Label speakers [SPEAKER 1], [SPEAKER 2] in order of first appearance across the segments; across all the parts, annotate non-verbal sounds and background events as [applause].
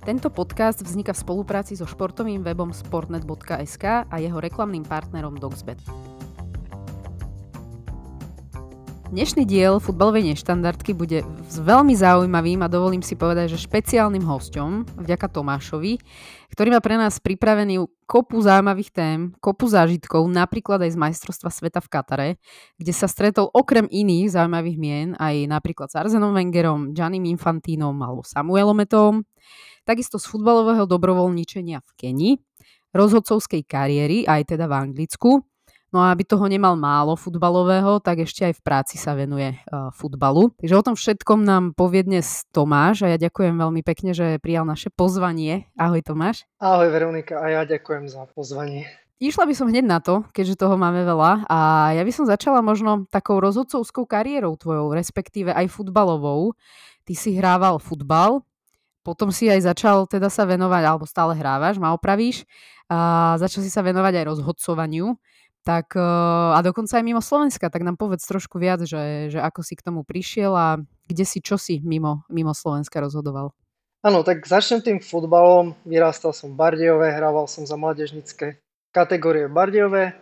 [SPEAKER 1] Tento podcast vzniká v spolupráci so športovým webom sportnet.sk a jeho reklamným partnerom Dogsbet. Dnešný diel futbalovej neštandardky bude s veľmi zaujímavým a dovolím si povedať, že špeciálnym hosťom, vďaka Tomášovi, ktorý má pre nás pripravený kopu zaujímavých tém, kopu zážitkov, napríklad aj z majstrovstva sveta v Katare, kde sa stretol okrem iných zaujímavých mien aj napríklad s Arzenom Wengerom, Giannim Infantínom alebo Samuelom Etom, takisto z futbalového dobrovoľničenia v Keni, rozhodcovskej kariéry, aj teda v Anglicku. No a aby toho nemal málo futbalového, tak ešte aj v práci sa venuje uh, futbalu. Takže o tom všetkom nám povie dnes Tomáš a ja ďakujem veľmi pekne, že prijal naše pozvanie. Ahoj Tomáš.
[SPEAKER 2] Ahoj Veronika a ja ďakujem za pozvanie.
[SPEAKER 1] Išla by som hneď na to, keďže toho máme veľa a ja by som začala možno takou rozhodcovskou kariérou tvojou, respektíve aj futbalovou. Ty si hrával futbal, potom si aj začal teda sa venovať, alebo stále hrávaš, ma opravíš, a začal si sa venovať aj rozhodcovaniu, tak e, a dokonca aj mimo Slovenska, tak nám povedz trošku viac, že, že ako si k tomu prišiel a kde si, čo si mimo, mimo Slovenska rozhodoval.
[SPEAKER 2] Áno, tak začnem tým futbalom. Vyrastal som v Bardejove, hrával som za mládežnické kategórie Bardejove.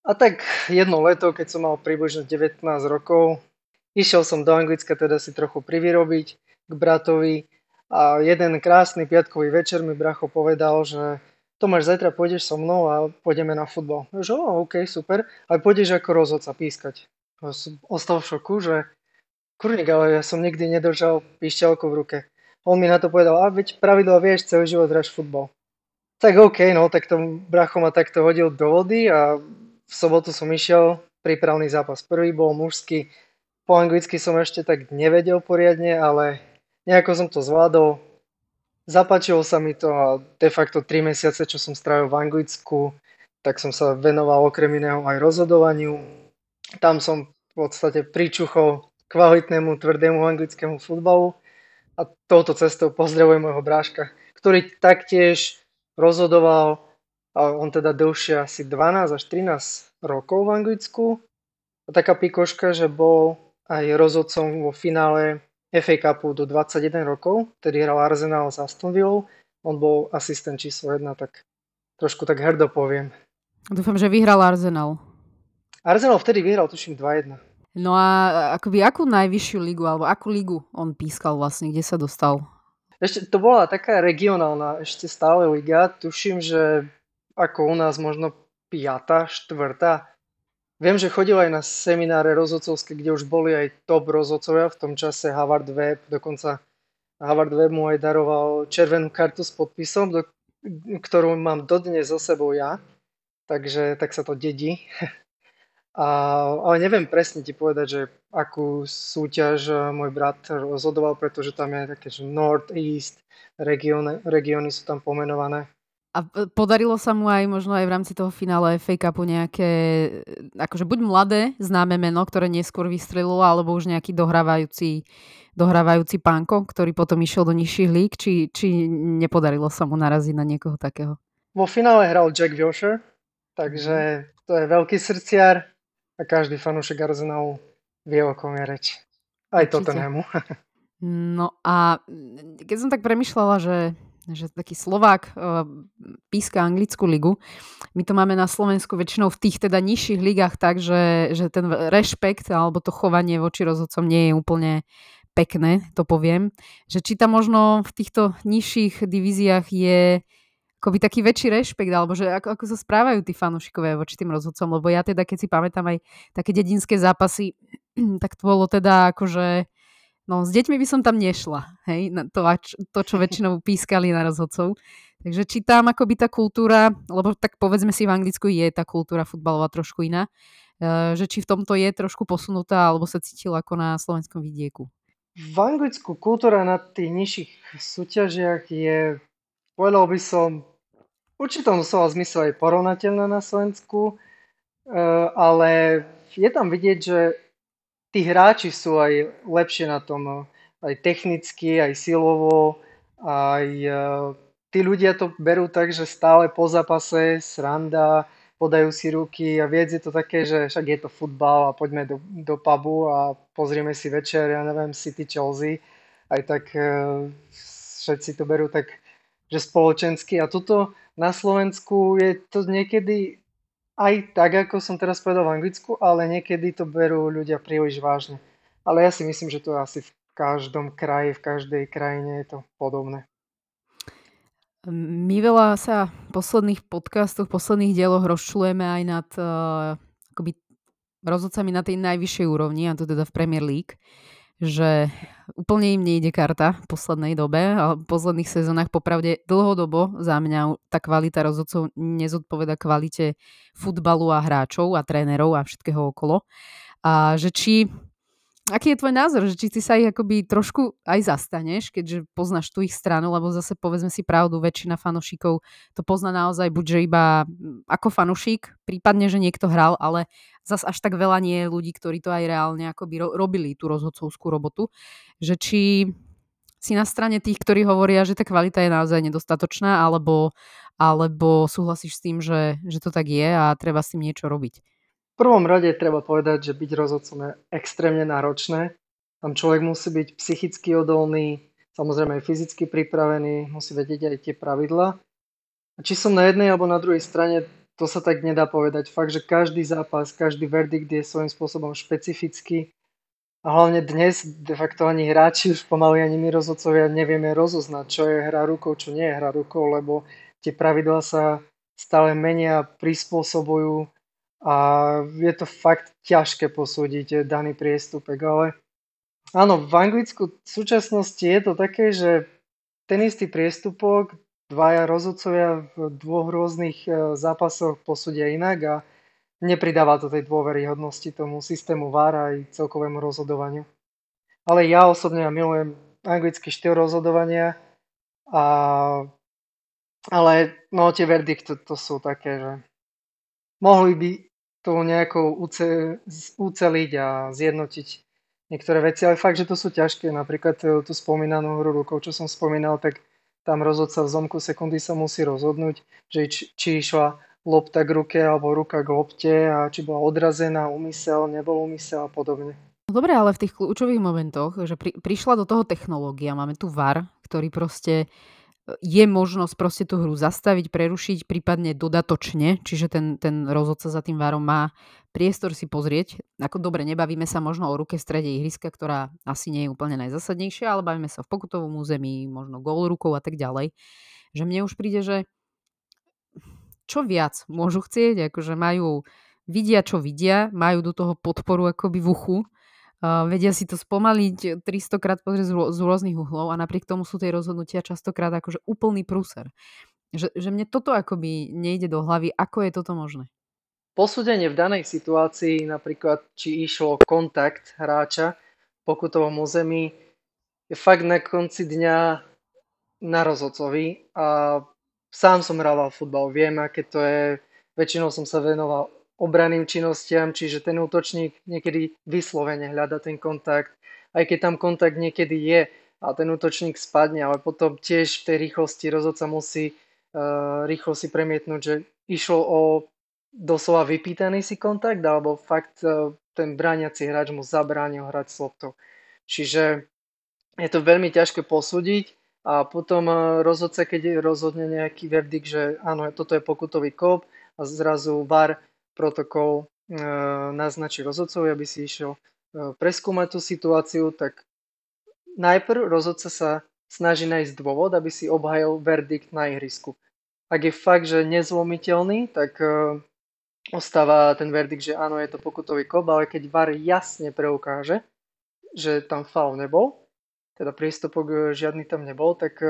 [SPEAKER 2] A tak jedno leto, keď som mal približne 19 rokov, išiel som do Anglicka teda si trochu privyrobiť k bratovi a jeden krásny piatkový večer mi bracho povedal, že Tomáš, zajtra pôjdeš so mnou a pôjdeme na futbal. Že oh, OK, super, ale pôjdeš ako rozhodca pískať. A ostal v šoku, že kurník, ale ja som nikdy nedržal píšťalku v ruke. On mi na to povedal, a veď pravidlo vieš, celý život hráš futbal. Tak OK, no, tak to bracho ma takto hodil do vody a v sobotu som išiel, prípravný zápas. Prvý bol mužský, po anglicky som ešte tak nevedel poriadne, ale nejako som to zvládol, zapáčilo sa mi to a de facto 3 mesiace, čo som strávil v Anglicku, tak som sa venoval okrem iného aj rozhodovaniu. Tam som v podstate pričuchol kvalitnému, tvrdému anglickému futbalu a touto cestou pozdravujem môjho bráška, ktorý taktiež rozhodoval, a on teda dlhšie asi 12 až 13 rokov v Anglicku. A taká pikoška, že bol aj rozhodcom vo finále FA Cupu do 21 rokov, tedy hral Arsenal s Aston Villa. On bol asistent číslo 1, tak trošku tak hrdo poviem.
[SPEAKER 1] Dúfam, že vyhral Arsenal.
[SPEAKER 2] Arsenal vtedy vyhral, tuším, 2-1.
[SPEAKER 1] No a akoby akú najvyššiu ligu, alebo akú ligu on pískal vlastne, kde sa dostal?
[SPEAKER 2] Ešte to bola taká regionálna, ešte stále liga. Tuším, že ako u nás možno piata, štvrtá. Viem, že chodil aj na semináre rozhodcovské, kde už boli aj top rozhodcovia, v tom čase Harvard Web, dokonca Harvard Web mu aj daroval červenú kartu s podpisom, do, ktorú mám dodnes so sebou ja, takže tak sa to dedí. [laughs] A, ale neviem presne ti povedať, že akú súťaž môj brat rozhodoval, pretože tam je také, že North, East, regióny, regióny sú tam pomenované.
[SPEAKER 1] A podarilo sa mu aj možno aj v rámci toho finále FA Cupu nejaké, akože buď mladé známe meno, ktoré neskôr vystrelilo, alebo už nejaký dohrávajúci, dohrávajúci pánko, ktorý potom išiel do nižších lík, či, či nepodarilo sa mu naraziť na niekoho takého?
[SPEAKER 2] Vo finále hral Jack Wilshere, takže to je veľký srdciar a každý fanúšek Arsenalu vie, o kom je reč. Aj Tottenhamu. [laughs]
[SPEAKER 1] No a keď som tak premyšľala, že že taký Slovák uh, píska anglickú ligu. My to máme na Slovensku väčšinou v tých teda nižších ligách tak, že, že ten rešpekt alebo to chovanie voči rozhodcom nie je úplne pekné, to poviem. Že či tam možno v týchto nižších divíziách je akoby taký väčší rešpekt, alebo že ako, ako sa správajú tí fanúšikovia voči tým rozhodcom, lebo ja teda, keď si pamätám aj také dedinské zápasy, [clears throat] tak to bolo teda akože No, s deťmi by som tam nešla, hej, na to, to, čo väčšinou pískali na rozhodcov. Takže či tam akoby tá kultúra, lebo tak povedzme si v Anglicku je tá kultúra futbalová trošku iná, e, že či v tomto je trošku posunutá, alebo sa cítila ako na slovenskom vidieku.
[SPEAKER 2] V Anglicku kultúra na tých nižších súťažiach je, povedal by som, v určitom slova zmysle aj porovnateľná na Slovensku, e, ale je tam vidieť, že tí hráči sú aj lepšie na tom, no. aj technicky, aj silovo, aj e, tí ľudia to berú tak, že stále po zápase sranda, podajú si ruky a viec je to také, že však je to futbal a poďme do, do pubu a pozrieme si večer, ja neviem, City Chelsea, aj tak e, všetci to berú tak že spoločensky. A tuto na Slovensku je to niekedy aj tak, ako som teraz povedal v Anglicku, ale niekedy to berú ľudia príliš vážne. Ale ja si myslím, že to je asi v každom kraji, v každej krajine je to podobné.
[SPEAKER 1] My veľa sa v posledných podcastoch, v posledných dieloch rozčulujeme aj nad uh, akoby rozhodcami na tej najvyššej úrovni, a to teda v Premier League, že úplne im nejde karta v poslednej dobe a v posledných sezónach popravde dlhodobo za mňa tá kvalita rozhodcov nezodpoveda kvalite futbalu a hráčov a trénerov a všetkého okolo. A že či Aký je tvoj názor, že či ty sa ich akoby trošku aj zastaneš, keďže poznáš tú ich stranu, lebo zase povedzme si pravdu, väčšina fanošikov to pozná naozaj buď, že iba mm, ako fanošik, prípadne, že niekto hral, ale zase až tak veľa nie je ľudí, ktorí to aj reálne akoby ro- robili tú rozhodcovskú robotu. Že či si na strane tých, ktorí hovoria, že tá kvalita je naozaj nedostatočná, alebo, alebo súhlasíš s tým, že, že to tak je a treba s tým niečo robiť
[SPEAKER 2] prvom rade treba povedať, že byť rozhodcom je extrémne náročné. Tam človek musí byť psychicky odolný, samozrejme aj fyzicky pripravený, musí vedieť aj tie pravidla. A či som na jednej alebo na druhej strane, to sa tak nedá povedať. Fakt, že každý zápas, každý verdikt je svojím spôsobom špecifický. A hlavne dnes de facto ani hráči už pomaly ani my rozhodcovia nevieme rozoznať, čo je hra rukou, čo nie je hra rukou, lebo tie pravidlá sa stále menia, prispôsobujú a je to fakt ťažké posúdiť daný priestupek, ale áno, v Anglicku v súčasnosti je to také, že ten istý priestupok dvaja rozhodcovia v dvoch rôznych e, zápasoch posúdia inak a nepridáva to tej dôveryhodnosti tomu systému VAR aj celkovému rozhodovaniu. Ale ja osobne ja milujem anglický štýl rozhodovania a ale no tie verdikty to sú také, že mohli by to nejako uce, uceliť a zjednotiť niektoré veci, ale fakt, že to sú ťažké. Napríklad e, tú spomínanú hru rukou, čo som spomínal, tak tam rozhodca v zomku sekundy sa musí rozhodnúť, že či, išla lopta k ruke alebo ruka k lopte a či bola odrazená, umysel, nebol umysel a podobne.
[SPEAKER 1] No dobre, ale v tých kľúčových momentoch, že pri, prišla do toho technológia, máme tu VAR, ktorý proste je možnosť proste tú hru zastaviť, prerušiť, prípadne dodatočne, čiže ten, ten rozhodca za tým várom má priestor si pozrieť. Ako dobre, nebavíme sa možno o ruke v strede ihriska, ktorá asi nie je úplne najzasadnejšia, ale bavíme sa v pokutovom území, možno gól rukou a tak ďalej. Že mne už príde, že čo viac môžu chcieť, akože majú, vidia čo vidia, majú do toho podporu akoby v uchu, vedia si to spomaliť 300 krát pozrieť z rôznych uhlov a napriek tomu sú tie rozhodnutia častokrát akože úplný prúser. Že, že mne toto akoby nejde do hlavy, ako je toto možné?
[SPEAKER 2] Posúdenie v danej situácii, napríklad či išlo kontakt hráča v pokutovom území, je fakt na konci dňa na rozhodcovi a sám som hrával futbal, viem, aké to je, väčšinou som sa venoval obraným činnostiam, čiže ten útočník niekedy vyslovene hľada ten kontakt, aj keď tam kontakt niekedy je a ten útočník spadne, ale potom tiež v tej rýchlosti rozhodca musí uh, rýchlo si premietnúť, že išlo o doslova vypýtaný si kontakt, alebo fakt uh, ten brániaci hráč mu zabránil hrať s loptou. Čiže je to veľmi ťažké posúdiť a potom uh, rozhodca, keď rozhodne nejaký verdikt, že áno, toto je pokutový kop a zrazu VAR protokol e, naznačí rozhodcovi, aby si išiel e, preskúmať tú situáciu, tak najprv rozhodca sa snaží nájsť dôvod, aby si obhajil verdikt na ihrisku. Ak je fakt, že nezlomiteľný, tak e, ostáva ten verdikt, že áno, je to pokutový kop, ale keď VAR jasne preukáže, že tam faul nebol, teda prístupok žiadny tam nebol, tak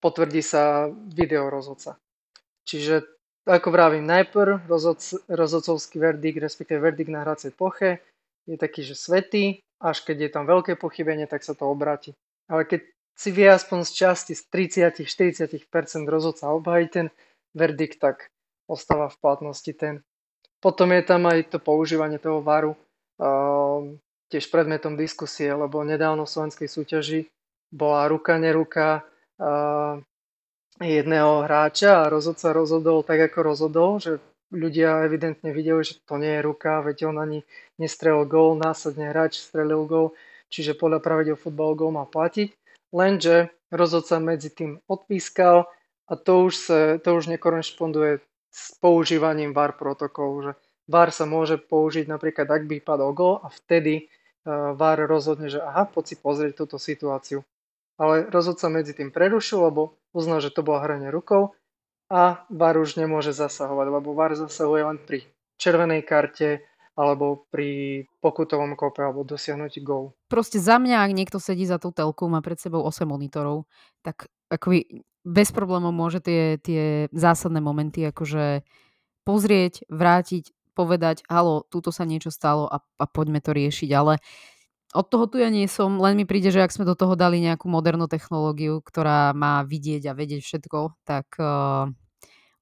[SPEAKER 2] potvrdí sa video rozhodca. Čiže ako vravím, najprv rozhodc, rozhodcovský verdikt, respektíve verdikt na hracej ploche je taký, že svetý, až keď je tam veľké pochybenie, tak sa to obráti. Ale keď si vie aspoň z časti z 30-40% rozhodca obhajiť ten verdikt, tak ostáva v platnosti ten. Potom je tam aj to používanie toho varu, uh, tiež predmetom diskusie, lebo nedávno v slovenskej súťaži bola ruka, neruka, uh, jedného hráča a rozhodca rozhodol tak, ako rozhodol, že ľudia evidentne videli, že to nie je ruka, veď on ani nestrelil gól, následne hráč strelil gól, čiže podľa pravidel futbalu gól má platiť. Lenže rozhodca medzi tým odpískal a to už, sa, to už nekorešponduje s používaním VAR protokolu, že VAR sa môže použiť napríklad, ak by padol gol a vtedy uh, VAR rozhodne, že aha, poď si pozrieť túto situáciu. Ale rozhodca medzi tým prerušil, lebo uznal, že to bolo hranie rukou a VAR už nemôže zasahovať, lebo VAR zasahuje len pri červenej karte alebo pri pokutovom kope alebo dosiahnutí gól.
[SPEAKER 1] Proste za mňa, ak niekto sedí za tú telku, má pred sebou 8 monitorov, tak akoby bez problémov môže tie, tie zásadné momenty akože pozrieť, vrátiť, povedať, halo, túto sa niečo stalo a, a poďme to riešiť, ale od toho tu ja nie som, len mi príde, že ak sme do toho dali nejakú modernú technológiu, ktorá má vidieť a vedieť všetko, tak uh,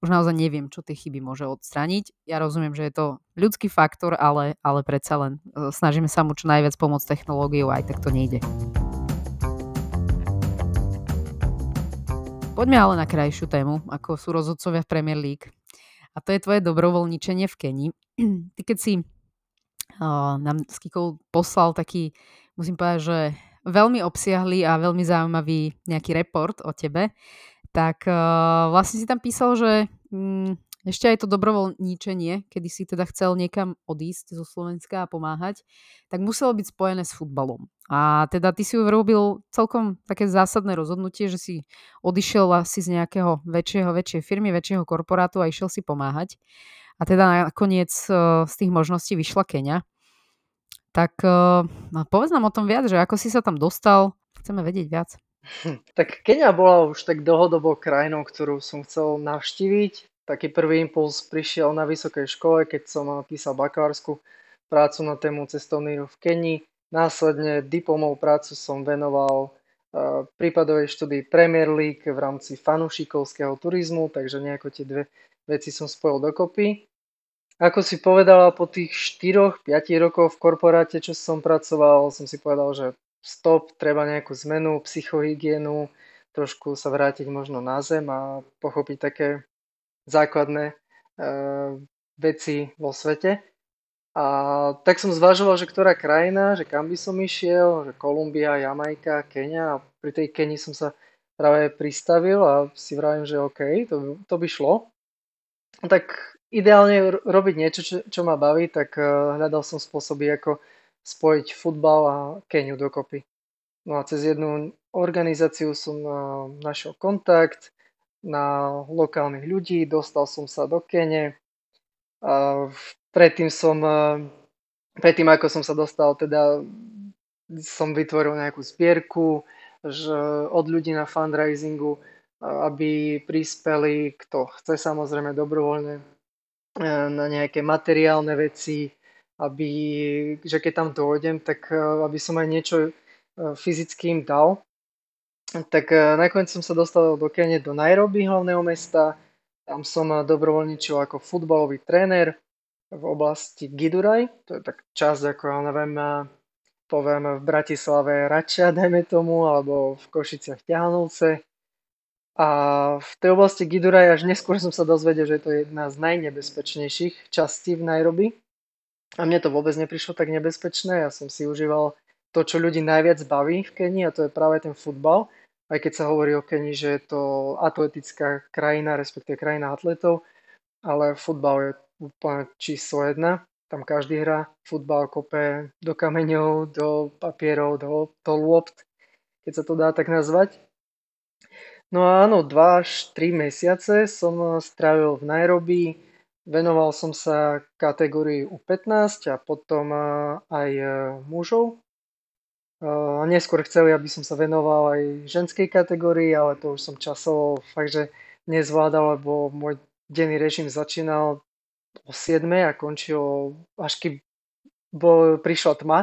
[SPEAKER 1] už naozaj neviem, čo tie chyby môže odstrániť. Ja rozumiem, že je to ľudský faktor, ale, ale predsa len e, snažíme sa mu čo najviac pomôcť technológiou, aj tak to nejde. Poďme ale na krajšiu tému, ako sú rozhodcovia v Premier League. A to je tvoje dobrovoľničenie v Kenii. Ty keď si uh, nám s Kikou poslal taký, musím povedať, že veľmi obsiahly a veľmi zaujímavý nejaký report o tebe, tak uh, vlastne si tam písal, že um, ešte aj to dobrovoľníčenie, kedy si teda chcel niekam odísť zo Slovenska a pomáhať, tak muselo byť spojené s futbalom. A teda ty si urobil celkom také zásadné rozhodnutie, že si odišiel asi z nejakého väčšieho, väčšej firmy, väčšieho korporátu a išiel si pomáhať. A teda nakoniec uh, z tých možností vyšla Kenia. Tak uh, povedz nám o tom viac, že ako si sa tam dostal, chceme vedieť viac.
[SPEAKER 2] Tak Kenia bola už tak dlhodobo krajinou, ktorú som chcel navštíviť. Taký prvý impuls prišiel na vysokej škole, keď som písal bakalárskú prácu na tému cestovný ruch v Kenii. Následne diplomov prácu som venoval uh, prípadovej štúdii Premier League v rámci fanúšikovského turizmu, takže nejako tie dve veci som spojil dokopy. Ako si povedala, po tých 4-5 rokoch v korporáte, čo som pracoval, som si povedal, že stop, treba nejakú zmenu, psychohygienu, trošku sa vrátiť možno na zem a pochopiť také základné e, veci vo svete. A tak som zvažoval, že ktorá krajina, že kam by som išiel, že Kolumbia, Jamajka, Kenia a pri tej Kenii som sa práve pristavil a si vravím, že OK, to, to by šlo. Tak ideálne robiť niečo, čo, čo ma baví, tak uh, hľadal som spôsoby, ako spojiť futbal a Keniu dokopy. No a cez jednu organizáciu som našiel kontakt na lokálnych ľudí, dostal som sa do Kene. Predtým som, predtým ako som sa dostal, teda som vytvoril nejakú zbierku že od ľudí na fundraisingu, aby prispeli, kto chce samozrejme dobrovoľne, e, na nejaké materiálne veci, aby, že keď tam dojdem, tak e, aby som aj niečo e, fyzicky im dal. Tak e, nakoniec som sa dostal do Kene, do Nairobi, hlavného mesta. Tam som dobrovoľničil ako futbalový tréner v oblasti Giduraj. To je tak časť, ako ja neviem, poviem v Bratislave Rača, [laughs] dajme tomu, alebo v Košiciach Ťahanovce. A v tej oblasti Giduraj až neskôr som sa dozvedel, že to je jedna z najnebezpečnejších častí v Nairobi a mne to vôbec neprišlo tak nebezpečné. Ja som si užíval to, čo ľudí najviac baví v Kenii a to je práve ten futbal. Aj keď sa hovorí o Kenii, že je to atletická krajina, respektíve krajina atletov, ale futbal je úplne číslo jedna. Tam každý hrá futbal, kope do kameňov, do papierov, do, do lôpt, keď sa to dá tak nazvať. No a áno, 2 až 3 mesiace som strávil v Nairobi, Venoval som sa kategórii U15 a potom aj e, mužov. Neskôr chceli, aby som sa venoval aj ženskej kategórii, ale to už som časovo fakt, že nezvládal, lebo môj denný režim začínal o 7 a končil až keď bol, prišla tma.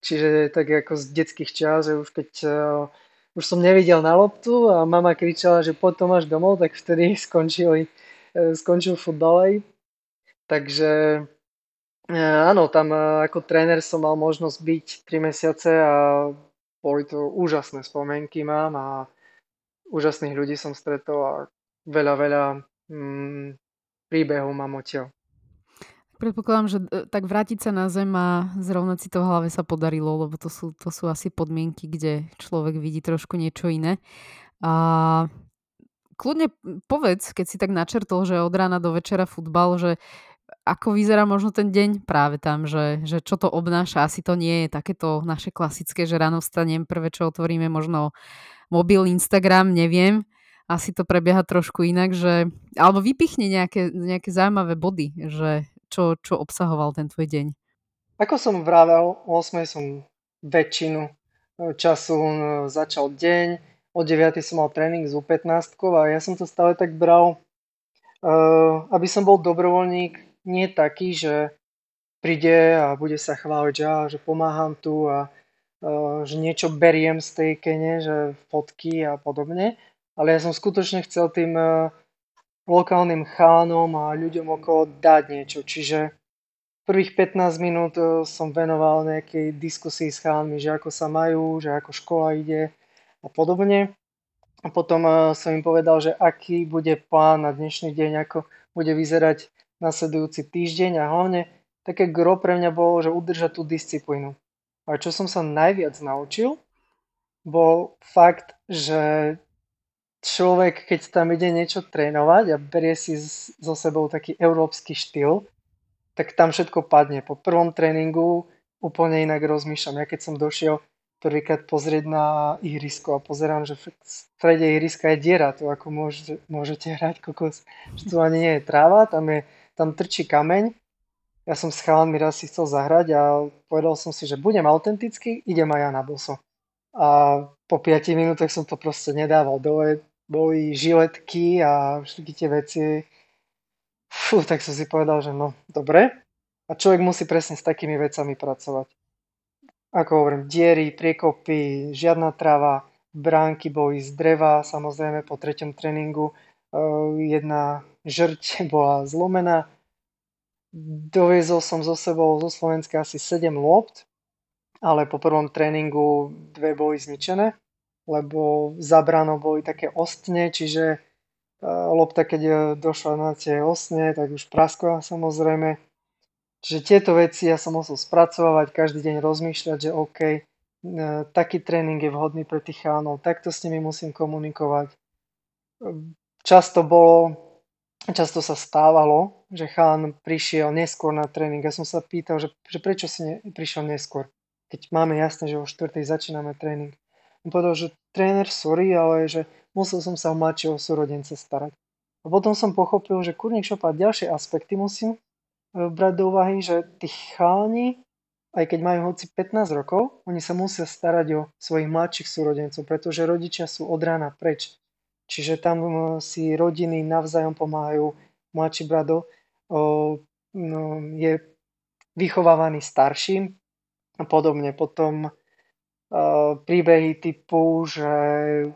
[SPEAKER 2] Čiže tak ako z detských čas, že už keď uh, už som nevidel na loptu a mama kričala, že potom až domov, tak vtedy [laughs] skončili, uh, skončil futbal Takže áno, tam e, ako tréner som mal možnosť byť 3 mesiace a boli to úžasné spomienky mám a úžasných ľudí som stretol a veľa, veľa mm, príbehov mám odtiaľ.
[SPEAKER 1] Predpokladám, že e, tak vrátiť sa na zem a zrovnať si to v hlave sa podarilo, lebo to sú, to sú asi podmienky, kde človek vidí trošku niečo iné. A kľudne povedz, keď si tak načrtol, že od rána do večera futbal, že ako vyzerá možno ten deň práve tam, že, že čo to obnáša. Asi to nie je takéto naše klasické, že ráno vstanem, prvé čo otvoríme možno mobil, Instagram, neviem. Asi to prebieha trošku inak, že, alebo vypichne nejaké, nejaké zaujímavé body, že čo, čo obsahoval ten tvoj deň?
[SPEAKER 2] Ako som vravel, o 8 som väčšinu e, času e, začal deň, o 9 som mal tréning z U15 a ja som to stále tak bral, e, aby som bol dobrovoľník, nie taký, že príde a bude sa chváliť, že, že pomáham tu a že niečo beriem z tej kene, že fotky a podobne. Ale ja som skutočne chcel tým lokálnym chánom a ľuďom okolo dať niečo. Čiže prvých 15 minút e, som venoval nejakej diskusii s chánmi, že ako sa majú, že ako škola ide a podobne. A potom e, som im povedal, že aký bude plán na dnešný deň, ako bude vyzerať nasledujúci týždeň a hlavne také gro pre mňa bolo, že udržať tú disciplínu. A čo som sa najviac naučil, bol fakt, že človek, keď tam ide niečo trénovať a berie si so sebou taký európsky štýl, tak tam všetko padne. Po prvom tréningu úplne inak rozmýšľam. Ja keď som došiel prvýkrát pozrieť na ihrisko a pozerám, že v strede ihriska je diera, to ako môžete, môžete hrať kokos, že tu ani nie je tráva, tam, je, tam trčí kameň. Ja som s chalanmi raz si chcel zahrať a povedal som si, že budem autentický, idem aj ja na boso. A po 5 minútach som to proste nedával dole, boli žiletky a všetky tie veci. Fú, tak som si povedal, že no, dobre. A človek musí presne s takými vecami pracovať. Ako hovorím, diery, priekopy, žiadna tráva, bránky boli z dreva, samozrejme po treťom tréningu uh, jedna žrť [laughs] bola zlomená. Doviezol som zo sebou zo Slovenska asi 7 lopt, ale po prvom tréningu dve boli zničené lebo za boli také ostne, čiže e, lopta, keď e, došla na tie osne, tak už praskla samozrejme. Čiže tieto veci ja som musel spracovať, každý deň rozmýšľať, že OK, e, taký tréning je vhodný pre tých chánov, takto s nimi musím komunikovať. Často bolo, často sa stávalo, že chán prišiel neskôr na tréning. Ja som sa pýtal, že, že prečo si ne, prišiel neskôr, keď máme jasné, že o 4. začíname tréning. On povedal, že tréner, sorry, ale že musel som sa o mladšieho súrodenca starať. A potom som pochopil, že kurník šopa ďalšie aspekty musím e, brať do úvahy, že tí chalani, aj keď majú hoci 15 rokov, oni sa musia starať o svojich mladších súrodencov, pretože rodičia sú od rána preč. Čiže tam e, si rodiny navzájom pomáhajú. Mladší brado no, je vychovávaný starším a podobne. Potom Eh, príbehy typu, že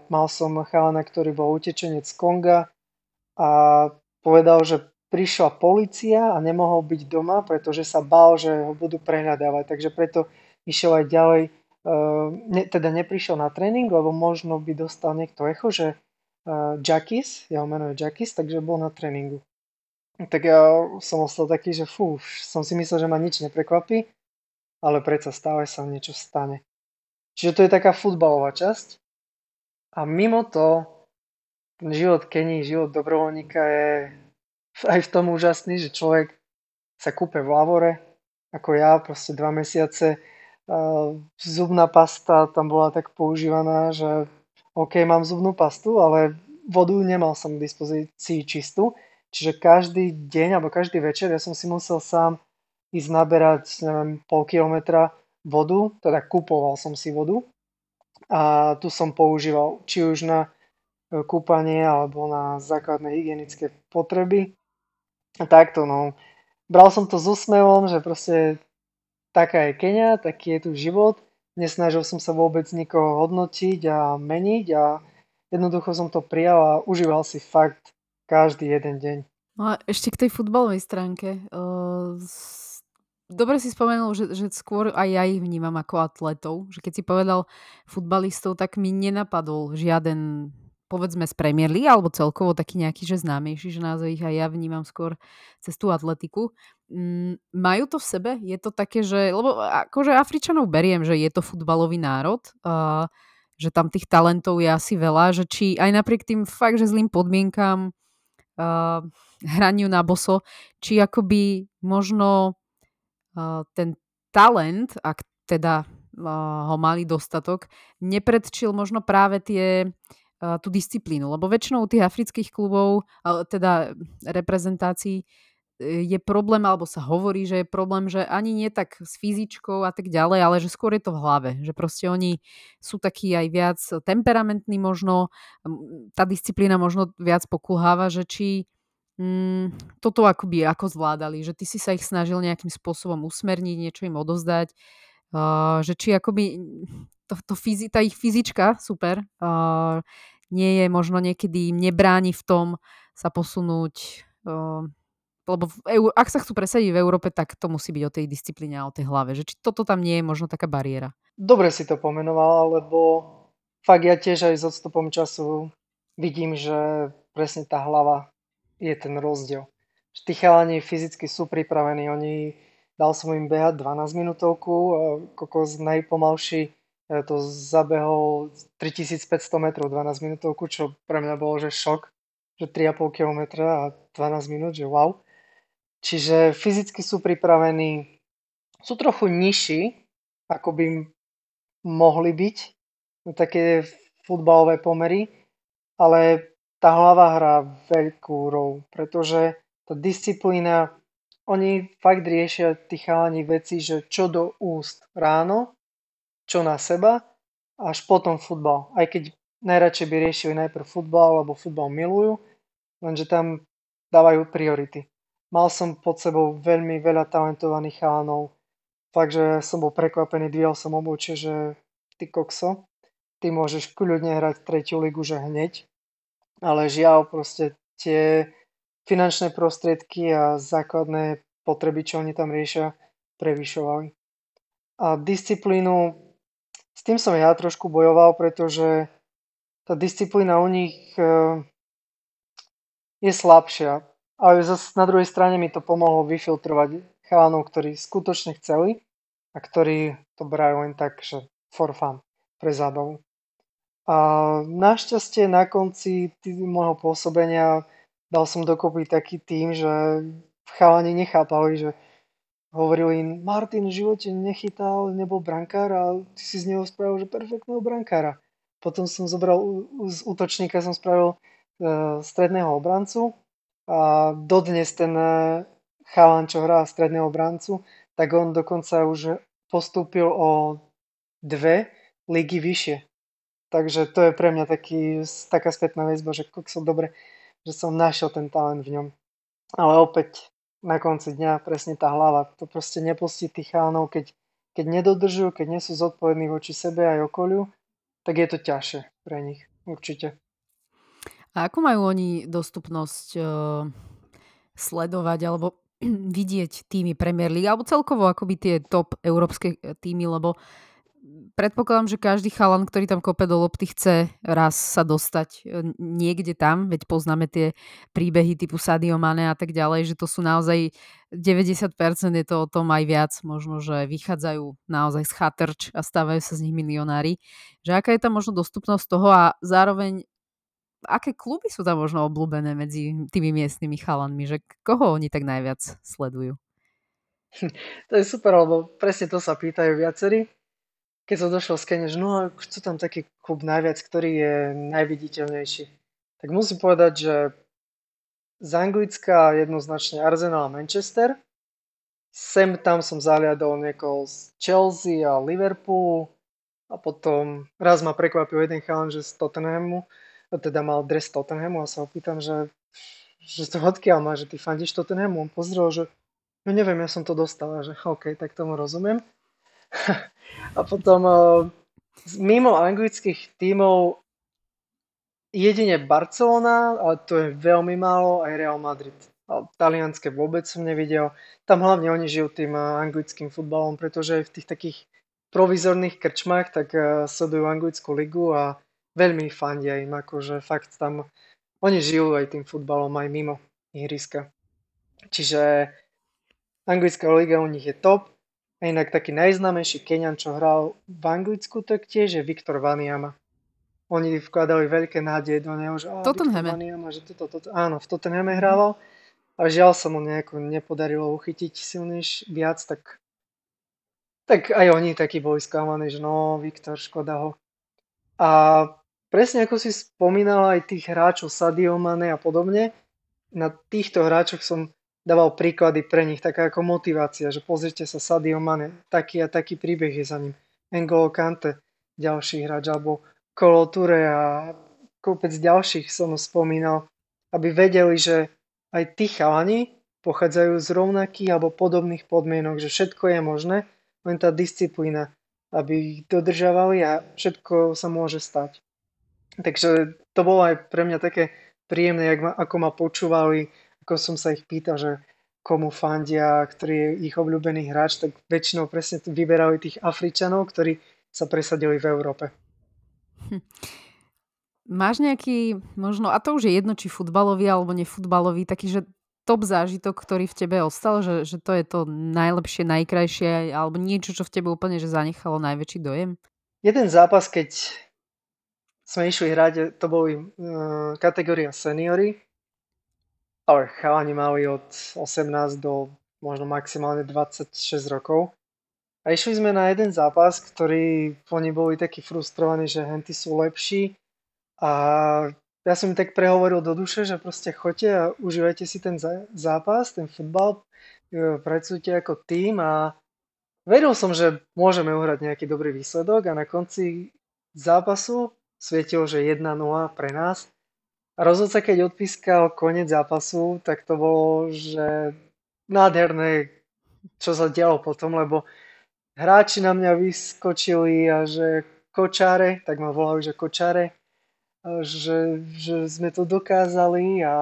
[SPEAKER 2] mal som chalana, ktorý bol utečenec z Konga a povedal, že prišla policia a nemohol byť doma, pretože sa bál, že ho budú prehľadávať. Takže preto išiel aj ďalej, ne, teda neprišiel na tréning, lebo možno by dostal niekto echo, že Jackis, jeho meno je Jackis, takže bol na tréningu. Tak ja som ostal taký, že fú, som si myslel, že ma nič neprekvapí, ale predsa stále sa niečo stane. Čiže to je taká futbalová časť. A mimo to, ten život Kenny, život dobrovoľníka je aj v tom úžasný, že človek sa kúpe v lavore, ako ja, proste dva mesiace. Zubná pasta tam bola tak používaná, že OK, mám zubnú pastu, ale vodu nemal som k dispozícii čistú. Čiže každý deň alebo každý večer ja som si musel sám ísť naberať neviem, pol kilometra vodu, teda kupoval som si vodu a tu som používal či už na e, kúpanie alebo na základné hygienické potreby. A takto, no. Bral som to s úsmevom, že proste taká je Kenia, taký je tu život. Nesnažil som sa vôbec nikoho hodnotiť a meniť a jednoducho som to prijal a užíval si fakt každý jeden deň.
[SPEAKER 1] No a ešte k tej futbalovej stránke. Dobre si spomenul, že, že skôr aj ja ich vnímam ako atletov. Že keď si povedal futbalistov, tak mi nenapadol žiaden povedzme z Premier League, alebo celkovo taký nejaký, že známejší, že naozaj ich aj ja vnímam skôr cez tú atletiku. Mm, majú to v sebe? Je to také, že... Lebo akože Afričanov beriem, že je to futbalový národ, že tam tých talentov je asi veľa, že či aj napriek tým fakt, že zlým podmienkam uh, hraniu na boso, či akoby možno uh, ten talent, ak teda ho mali dostatok, nepredčil možno práve tie tú disciplínu. Lebo väčšinou tých afrických klubov, teda reprezentácií, je problém, alebo sa hovorí, že je problém, že ani nie tak s fyzičkou a tak ďalej, ale že skôr je to v hlave. Že proste oni sú takí aj viac temperamentní možno, tá disciplína možno viac pokulháva, že či mm, toto akoby ako zvládali, že ty si sa ich snažil nejakým spôsobom usmerniť, niečo im odozdať, uh, že či akoby to, to fyzi, tá ich fyzička, super, uh, nie je možno niekedy im nebráni v tom sa posunúť, uh, lebo v ak sa chcú presadiť v Európe, tak to musí byť o tej disciplíne a o tej hlave. Že či toto tam nie je možno taká bariéra?
[SPEAKER 2] Dobre si to pomenovala, lebo fakt ja tiež aj s odstupom času vidím, že presne tá hlava je ten rozdiel. Že tí chalani fyzicky sú pripravení, oni dal som im behať 12 minútovku, kokos najpomalší e, to zabehol 3500 metrov 12 minútovku, čo pre mňa bolo, že šok, že 3,5 km a 12 minút, že wow. Čiže fyzicky sú pripravení, sú trochu nižší, ako by mohli byť, také futbalové pomery, ale tá hlava hrá veľkú rolu, pretože tá disciplína, oni fakt riešia tí chalani veci, že čo do úst ráno, čo na seba, až potom futbal. Aj keď najradšej by riešili najprv futbal, lebo futbal milujú, lenže tam dávajú priority. Mal som pod sebou veľmi veľa talentovaných chalanov, fakt, že som bol prekvapený, dvíjal som obočie, že ty kokso, ty môžeš kľudne hrať tretiu ligu, že hneď, ale žiaľ proste tie finančné prostriedky a základné potreby, čo oni tam riešia, prevyšovali. A disciplínu, s tým som ja trošku bojoval, pretože tá disciplína u nich e, je slabšia. Ale zase na druhej strane mi to pomohlo vyfiltrovať chalanov, ktorí skutočne chceli a ktorí to brajú len tak, že for fun, pre zábavu. A našťastie na konci môjho pôsobenia dal som dokopy taký tým, že chalani nechápali, že hovorili, Martin v živote nechytal, nebol brankár a ty si z neho spravil, že perfektného brankára. Potom som zobral z útočníka, som spravil e, stredného obrancu a dodnes ten e, chalan, čo hrá stredného obrancu, tak on dokonca už postúpil o dve ligy vyššie. Takže to je pre mňa taký, taká spätná väzba, že som dobre, že som našiel ten talent v ňom. Ale opäť na konci dňa presne tá hlava, to proste nepustí tých chánov, keď, keď nedodržujú, keď nie sú zodpovední voči sebe aj okoliu, tak je to ťažšie pre nich, určite.
[SPEAKER 1] A ako majú oni dostupnosť uh, sledovať alebo [clears throat] vidieť týmy Premier League, alebo celkovo akoby tie top európske týmy, lebo predpokladám, že každý chalan, ktorý tam kope do lopty, chce raz sa dostať e, niekde tam, veď poznáme tie príbehy typu Sadio Mane a tak ďalej, že to sú naozaj 90% je to o tom aj viac, možno, že vychádzajú naozaj z chatrč a stávajú sa z nich milionári. Že aká je tam možno dostupnosť toho a zároveň aké kluby sú tam možno obľúbené medzi tými miestnymi chalanmi, že koho oni tak najviac sledujú? [laughs]
[SPEAKER 2] To je super, lebo presne to sa pýtajú viacerí keď som došiel z Kenia, že no a chcú tam taký klub najviac, ktorý je najviditeľnejší. Tak musím povedať, že z Anglicka jednoznačne Arsenal a Manchester. Sem tam som zaliadol niekoho z Chelsea a Liverpool a potom raz ma prekvapil jeden chalan, že z Tottenhamu, teda mal dres Tottenhamu a sa opýtam, že, že to odkiaľ má, že ty fandíš Tottenhamu. On pozrel, že no neviem, ja som to dostal, že OK, tak tomu rozumiem. [laughs] A potom uh, mimo anglických tímov jedine Barcelona, ale to je veľmi málo, aj Real Madrid. A talianské vôbec som nevidel. Tam hlavne oni žijú tým uh, anglickým futbalom, pretože v tých takých provizorných krčmách tak uh, sledujú anglickú ligu a veľmi fandia im, akože fakt tam, oni žijú aj tým futbalom aj mimo ihriska. Čiže anglická liga u nich je top. A inak taký najznámejší Kenian, čo hral v Anglicku taktiež, je Viktor Vaniama. Oni vkladali veľké nádeje do neho, že
[SPEAKER 1] Tottenhame.
[SPEAKER 2] Vaniama, že toto, toto, áno, v Tottenhame hrával. A žiaľ sa mu nejako nepodarilo uchytiť silnejš viac, tak tak aj oni takí boli sklamaní, že no, Viktor, škoda ho. A presne ako si spomínal aj tých hráčov Sadio Mane a podobne, na týchto hráčoch som dával príklady pre nich, taká ako motivácia, že pozrite sa Sadio Mane, taký a taký príbeh je za ním. N'Golo Kante, ďalší hráč, alebo Kolo Ture a kopec ďalších som spomínal, aby vedeli, že aj tí chalani pochádzajú z rovnakých alebo podobných podmienok, že všetko je možné len tá disciplína, aby ich dodržavali a všetko sa môže stať. Takže to bolo aj pre mňa také príjemné, ako ma počúvali, ako som sa ich pýtal, že komu fandia, ktorý je ich obľúbený hráč, tak väčšinou presne vyberali tých Afričanov, ktorí sa presadili v Európe. Hm.
[SPEAKER 1] Máš nejaký, možno, a to už je jedno, či futbalový alebo nefutbalový, taký, že top zážitok, ktorý v tebe ostal, že, že to je to najlepšie, najkrajšie, alebo niečo, čo v tebe úplne že zanechalo najväčší dojem?
[SPEAKER 2] Jeden zápas, keď sme išli hrať, to boli uh, kategória seniory, ale chalani mali od 18 do možno maximálne 26 rokov. A išli sme na jeden zápas, ktorý oni boli takí frustrovaní, že henty sú lepší a ja som mi tak prehovoril do duše, že proste choďte a užívajte si ten zápas, ten futbal, e, pracujte ako tým a veril som, že môžeme uhrať nejaký dobrý výsledok a na konci zápasu svietilo, že 1-0 pre nás. A rozhodca, keď odpískal koniec zápasu, tak to bolo, že nádherné, čo sa dialo potom, lebo hráči na mňa vyskočili a že kočáre, tak ma volajú, že kočáre, že, že sme to dokázali a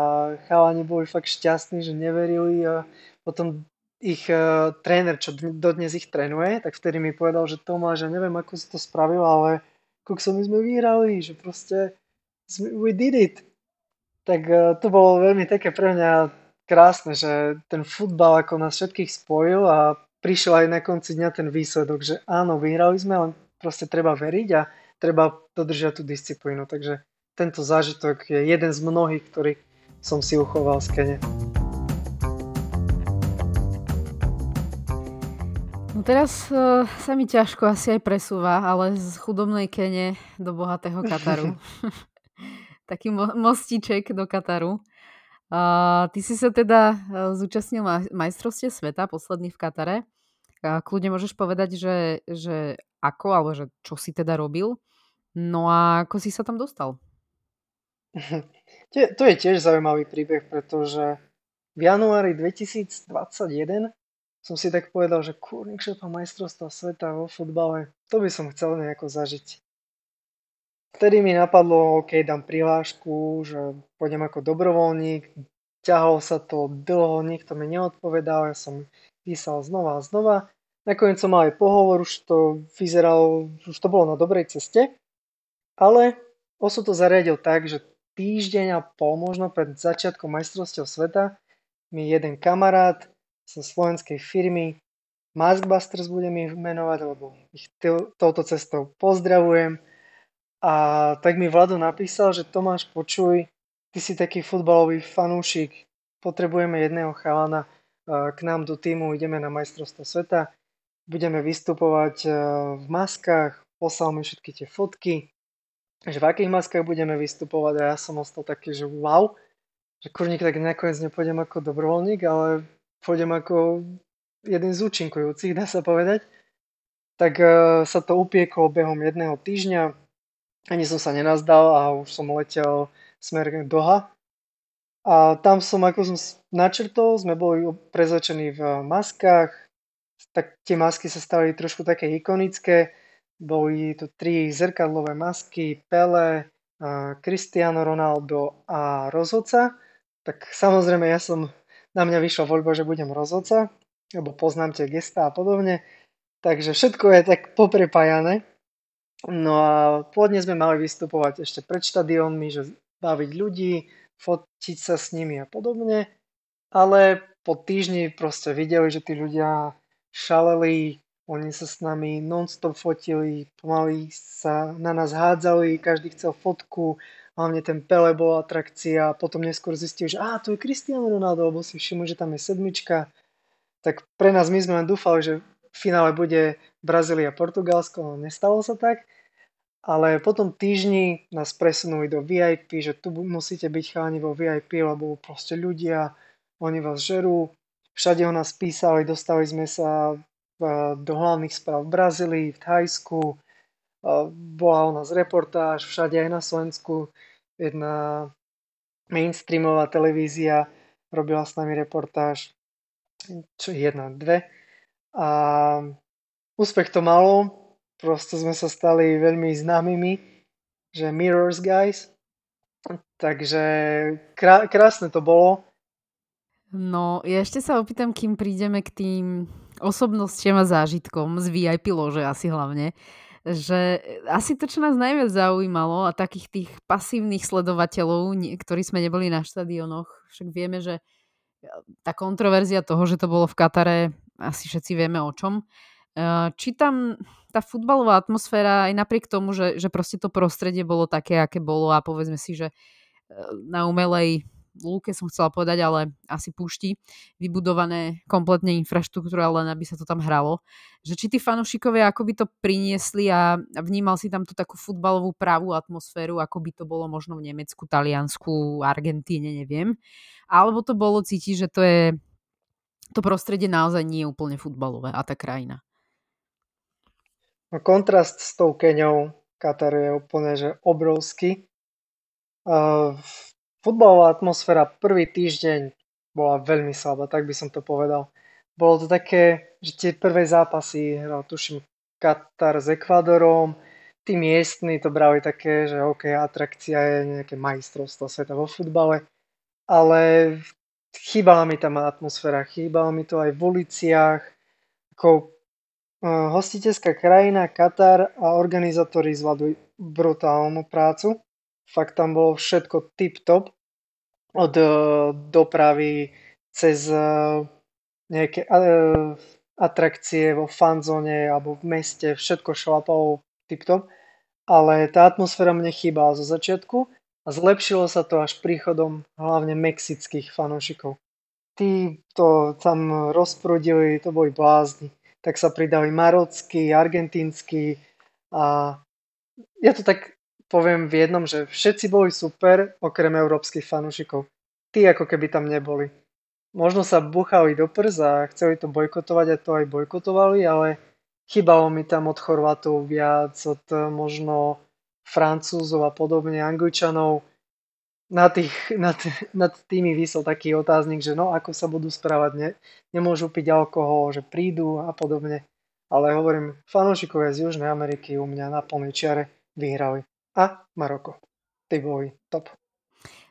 [SPEAKER 2] chalani boli fakt šťastní, že neverili a potom ich uh, tréner, čo dodnes ich trénuje, tak vtedy mi povedal, že Tomáš, ja neviem, ako si to spravil, ale kokso, my sme vyhrali, že proste we did it. Tak uh, to bolo veľmi také pre mňa krásne, že ten futbal ako nás všetkých spojil a prišiel aj na konci dňa ten výsledok, že áno, vyhrali sme, len proste treba veriť a treba dodržať tú disciplínu. Takže tento zážitok je jeden z mnohých, ktorý som si uchoval z Kene.
[SPEAKER 1] Teraz uh, sa mi ťažko asi aj presúva, ale z chudobnej Kene do bohatého Kataru. [laughs] [laughs] Taký mo- mostiček do Kataru. Uh, ty si sa teda uh, zúčastnil ma- majstrovstie sveta, posledný v Katare. Uh, kľudne môžeš povedať, že, že ako, alebo že čo si teda robil. No a ako si sa tam dostal? [laughs]
[SPEAKER 2] To je tiež zaujímavý príbeh, pretože v januári 2021 som si tak povedal, že kurník šepa majstrovstva sveta vo futbale, to by som chcel nejako zažiť. Vtedy mi napadlo, OK, dám prihlášku, že pôjdem ako dobrovoľník. Ťahalo sa to dlho, nikto mi neodpovedal, ja som písal znova a znova. Nakoniec som mal aj pohovor, už to vyzeralo, už to bolo na dobrej ceste, ale osud to zariadil tak, že týždeň a pol možno pred začiatkom majstrovstiev sveta mi jeden kamarát zo slovenskej firmy Maskbusters budem ich menovať, lebo ich touto cestou pozdravujem. A tak mi Vlado napísal, že Tomáš, počuj, ty si taký futbalový fanúšik, potrebujeme jedného chalana k nám do týmu, ideme na majstrovstvo sveta, budeme vystupovať v maskách, poslal mi všetky tie fotky, že v akých maskách budeme vystupovať a ja som ostal taký, že wow, že kurník tak nakoniec nepôjdem ako dobrovoľník, ale pôjdem ako jeden z účinkujúcich, dá sa povedať. Tak uh, sa to upieklo behom jedného týždňa, ani som sa nenazdal a už som letel smer Doha. A tam som, ako som načrtol, sme boli prezlečení v maskách, tak tie masky sa stali trošku také ikonické, boli tu tri zrkadlové masky, Pele, Cristiano Ronaldo a rozhodca. Tak samozrejme ja som, na mňa vyšla voľba, že budem rozhodca, lebo poznám tie gesta a podobne. Takže všetko je tak poprepájané. No a pôvodne sme mali vystupovať ešte pred štadiónmi, že baviť ľudí, fotiť sa s nimi a podobne. Ale po týždni proste videli, že tí ľudia šaleli, oni sa s nami non-stop fotili, pomaly sa na nás hádzali, každý chcel fotku, hlavne ten Pele bol atrakcia, potom neskôr zistil, že á, to je Cristiano Ronaldo, lebo si všimol, že tam je sedmička. Tak pre nás my sme len dúfali, že v finále bude Brazília a Portugalsko, no nestalo sa tak. Ale potom týždni nás presunuli do VIP, že tu musíte byť cháni vo VIP, lebo proste ľudia, oni vás žerú. Všade o nás písali, dostali sme sa do hlavných správ v Brazílii, v Thajsku, bola u nás reportáž, všade aj na Slovensku jedna mainstreamová televízia robila s nami reportáž, čo jedna, dve. A úspech to malo, proste sme sa stali veľmi známymi, že Mirrors Guys, takže krá- krásne to bolo.
[SPEAKER 1] No, ja ešte sa opýtam, kým prídeme k tým osobnostiam a zážitkom z VIP lože asi hlavne, že asi to, čo nás najviac zaujímalo a takých tých pasívnych sledovateľov, ktorí sme neboli na štadionoch, však vieme, že e, tá kontroverzia toho, že to bolo v Katare, asi všetci vieme o čom. E, či tam tá futbalová atmosféra, aj napriek tomu, že, že proste to prostredie bolo také, aké bolo a povedzme si, že e, na umelej lúke som chcela povedať, ale asi púšti, vybudované kompletne infraštruktúra, len aby sa to tam hralo. Že či tí fanúšikovia ako by to priniesli a vnímal si tam tú takú futbalovú pravú atmosféru, ako by to bolo možno v Nemecku, Taliansku, Argentíne, neviem. Alebo to bolo cítiť, že to je to prostredie naozaj nie je úplne futbalové a tá krajina.
[SPEAKER 2] Kontrast s tou Keňou, Katar je úplne že obrovský. Uh, Futbalová atmosféra prvý týždeň bola veľmi slabá, tak by som to povedal. Bolo to také, že tie prvé zápasy hral tuším Katar s Ekvádorom, tí miestni to brali také, že OK, atrakcia je nejaké majstrovstvo sveta vo futbale, ale chýbala mi tam atmosféra, chýbala mi to aj v uliciach, ako uh, hostiteľská krajina Katar a organizátori zvládli brutálnu prácu fakt tam bolo všetko tip-top, od uh, dopravy cez uh, nejaké uh, atrakcie vo fanzone alebo v meste, všetko šlapalo tip-top, ale tá atmosféra mne chýbala zo začiatku a zlepšilo sa to až príchodom hlavne mexických fanúšikov. Tí to tam rozprudili, to boli blázni. Tak sa pridali marockí, argentínsky a ja to tak poviem v jednom, že všetci boli super, okrem európskych fanúšikov. Tí ako keby tam neboli. Možno sa buchali do prs a chceli to bojkotovať a to aj bojkotovali, ale chýbalo mi tam od Chorvátov viac, od eh, možno Francúzov a podobne, Angličanov. Na tých, nad, nad tými vysel taký otáznik, že no ako sa budú správať, ne, nemôžu piť alkohol, že prídu a podobne. Ale hovorím, fanúšikovia z Južnej Ameriky u mňa na plnej čiare vyhrali a Maroko. Tí boli top.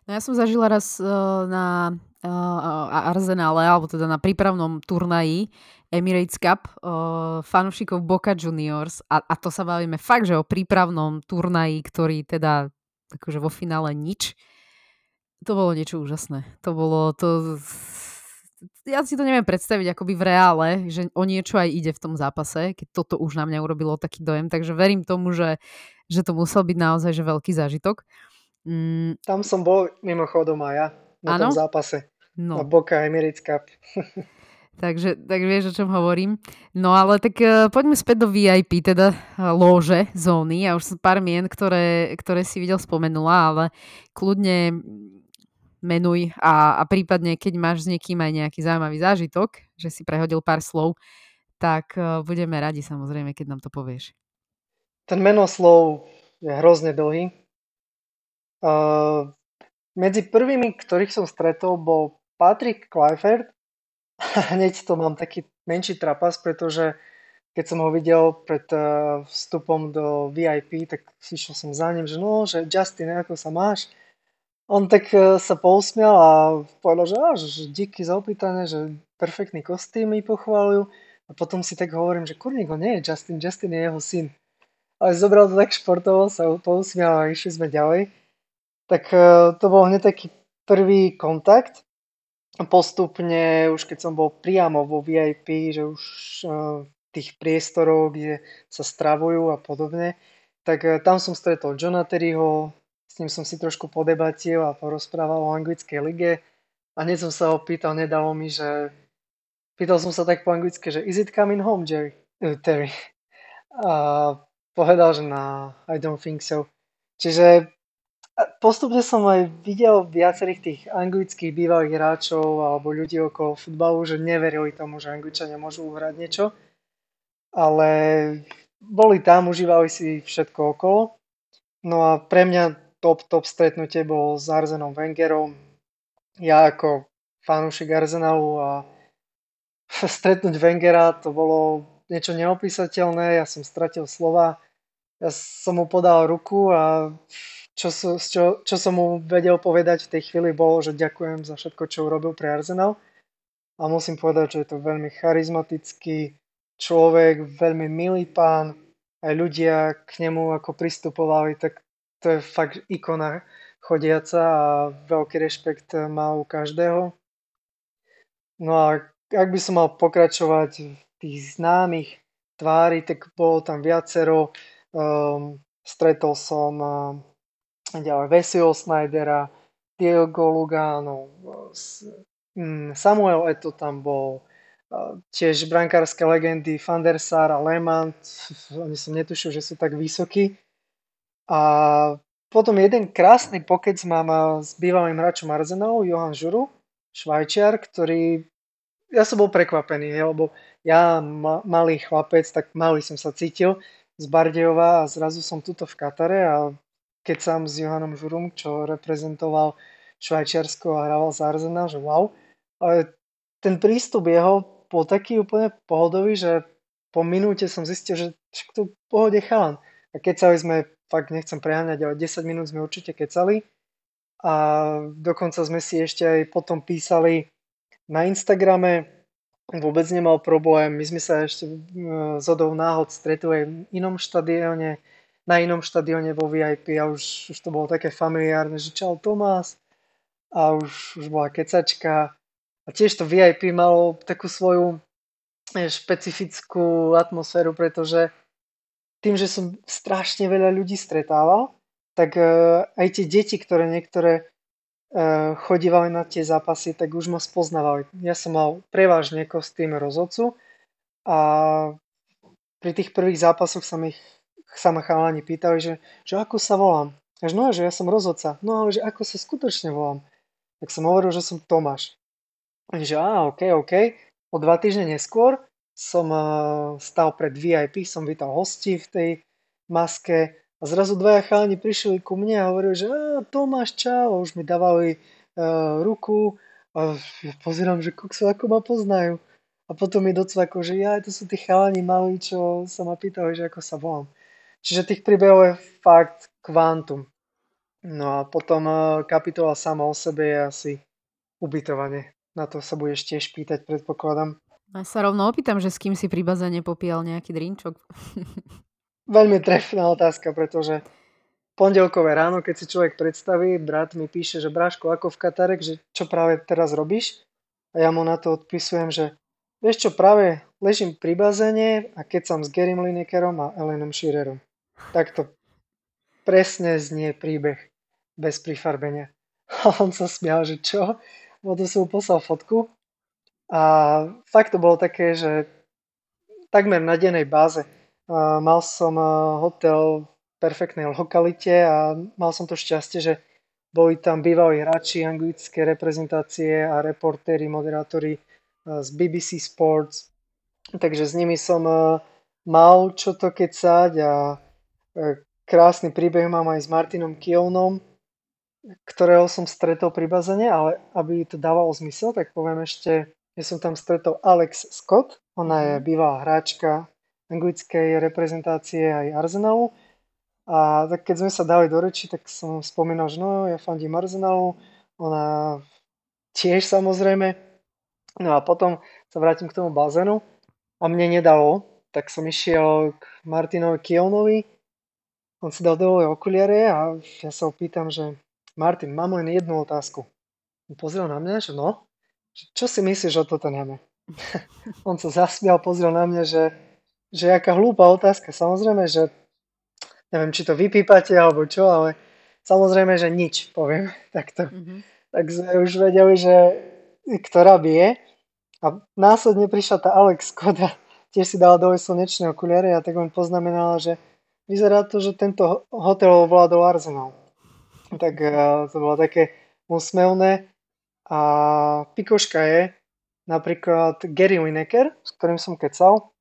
[SPEAKER 1] No ja som zažila raz uh, na uh, alebo teda na prípravnom turnaji Emirates Cup uh, fanúšikov Boca Juniors a, a to sa bavíme fakt, že o prípravnom turnaji, ktorý teda akože vo finále nič. To bolo niečo úžasné. To bolo to... Ja si to neviem predstaviť akoby v reále, že o niečo aj ide v tom zápase, keď toto už na mňa urobilo taký dojem, takže verím tomu, že že to musel byť naozaj že veľký zážitok.
[SPEAKER 2] Mm. Tam som bol mimochodom aj ja na ano? tom zápase. No. Na Boca Emirates Cup. [laughs]
[SPEAKER 1] takže, tak vieš, o čom hovorím. No ale tak uh, poďme späť do VIP, teda uh, lóže, zóny. Ja už som pár mien, ktoré, ktoré si videl spomenula, ale kľudne menuj a, a prípadne, keď máš s niekým aj nejaký zaujímavý zážitok, že si prehodil pár slov, tak uh, budeme radi samozrejme, keď nám to povieš.
[SPEAKER 2] Ten menoslov je hrozne dlhý. Uh, medzi prvými, ktorých som stretol, bol Patrick Kleifert. Hneď to mám taký menší trapas, pretože keď som ho videl pred uh, vstupom do VIP, tak išiel som za ním, že no, že Justin, ako sa máš? On tak uh, sa pousmial a povedal, že, á, že díky za opýtanie, že perfektný kostým mi pochválil. A potom si tak hovorím, že kurník, nie je Justin, Justin je jeho syn. Ale zobral to tak športovo, sa pousmial a išli sme ďalej. Tak uh, to bol hneď taký prvý kontakt. Postupne, už keď som bol priamo vo VIP, že už uh, tých priestorov, kde sa stravujú a podobne, tak uh, tam som stretol Johna Terryho, s ním som si trošku podebatil a porozprával o anglickej lige. A hneď som sa ho pýtal, nedalo mi, že... Pýtal som sa tak po anglicky, že is it coming home, Jerry? Uh, Terry. A povedal, že na I don't think so. Čiže postupne som aj videl viacerých tých anglických bývalých hráčov alebo ľudí okolo futbalu, že neverili tomu, že Angličania môžu uhrať niečo. Ale boli tam, užívali si všetko okolo. No a pre mňa top, top stretnutie bolo s Arzenom Wengerom. Ja ako fanúšik Arsenalu a [laughs] stretnúť Wengera to bolo niečo neopísateľné, ja som stratil slova, ja som mu podal ruku a čo, čo, čo som mu vedel povedať v tej chvíli bolo, že ďakujem za všetko, čo urobil pre Arsenal. A musím povedať, že je to veľmi charizmatický človek, veľmi milý pán. Aj ľudia k nemu ako pristupovali, tak to je fakt ikona chodiaca a veľký rešpekt má u každého. No a ak by som mal pokračovať tých známych tvári, tak bolo tam viacero. Um, stretol som um, ďalej Vesio Snydera, Diego Lugano, um, Samuel Eto tam bol, uh, tiež brankárske legendy Van der Sar a Lehmann, [laughs] oni som netušil, že sú tak vysokí. A potom jeden krásny pokec mám uh, s bývalým hráčom Arsenalu, Johan Žuru, švajčiar, ktorý ja som bol prekvapený, lebo ja, ma, malý chlapec, tak malý som sa cítil z Bardejova a zrazu som tuto v Katare a keď sám s Johanom Žurum, čo reprezentoval Švajčiarsko a hrával za Arsenal, že wow. Ale ten prístup jeho bol taký úplne pohodový, že po minúte som zistil, že to v pohode chalan. A kecali sme, fakt nechcem preháňať, ale 10 minút sme určite kecali. A dokonca sme si ešte aj potom písali na Instagrame vôbec nemal problém. My sme sa ešte z odov náhod stretli v inom štadióne, na inom štadióne vo VIP a už, už to bolo také familiárne, že čau Tomás a už, už bola kecačka. A tiež to VIP malo takú svoju eh, špecifickú atmosféru, pretože tým, že som strašne veľa ľudí stretával, tak eh, aj tie deti, ktoré niektoré chodívali na tie zápasy, tak už ma spoznávali. Ja som mal prevažne kostým rozhodcu a pri tých prvých zápasoch sa, mi, sa ma chalani pýtali, že, že ako sa volám. Až no, že ja som rozhodca. No ale že ako sa skutočne volám. Tak som hovoril, že som Tomáš. Že á, ok, ok. O dva týždne neskôr som uh, stal pred VIP, som vítal hosti v tej maske a zrazu dvaja chalani prišli ku mne a hovorili, že Tomáš, čau, a už mi dávali uh, ruku a ja pozerám, že kokso, ako ma poznajú. A potom mi docvako, že ja, to sú tí chalani malí, čo sa ma pýtali, že ako sa volám. Čiže tých príbehov je fakt kvantum. No a potom uh, kapitola sama o sebe je asi ubytovanie. Na to sa budeš tiež pýtať, predpokladám.
[SPEAKER 1] Ja sa rovno opýtam, že s kým si pri bazéne popíjal nejaký drinčok. [laughs]
[SPEAKER 2] Veľmi trefná otázka, pretože pondelkové ráno, keď si človek predstaví, brat mi píše, že Bráško, ako v Katarek, že čo práve teraz robíš? A ja mu na to odpisujem, že vieš čo, práve ležím pri bazéne a keď som s Gerym Linekerom a Elenom Shearerom. Takto presne znie príbeh bez prifarbenia. [laughs] A on sa smial, že čo? Potom som mu poslal fotku a fakt to bolo také, že takmer na dennej báze Mal som hotel v perfektnej lokalite a mal som to šťastie, že boli tam bývalí hráči anglické reprezentácie a reportéri, moderátori z BBC Sports. Takže s nimi som mal čo to kecať a krásny príbeh mám aj s Martinom Kielnom, ktorého som stretol pri bazene, ale aby to dávalo zmysel, tak poviem ešte, že som tam stretol Alex Scott, ona je mhm. bývalá hráčka anglickej reprezentácie aj Arsenalu. A tak keď sme sa dali do reči, tak som spomínal, že no, ja fandím Arsenalu, ona tiež samozrejme. No a potom sa vrátim k tomu bazénu a mne nedalo, tak som išiel k Martinovi Kielnovi on si dal dole okuliare a ja sa ho pýtam, že Martin, mám len jednu otázku. On pozrel na mňa, že no, čo si myslíš o toto náme? [laughs] on sa zasmial, pozrel na mňa, že, že aká hlúpa otázka. Samozrejme, že neviem, či to vypípate alebo čo, ale samozrejme, že nič, poviem [laughs] takto. Mm-hmm. Tak sme už vedeli, že ktorá bije. A následne prišla tá Alex Skoda, tiež si dala dole slnečné okuliare a tak on poznamenala, že vyzerá to, že tento hotel ovládol Arsenal. Tak uh, to bolo také úsmevné. A pikoška je napríklad Gary Lineker, s ktorým som kecal.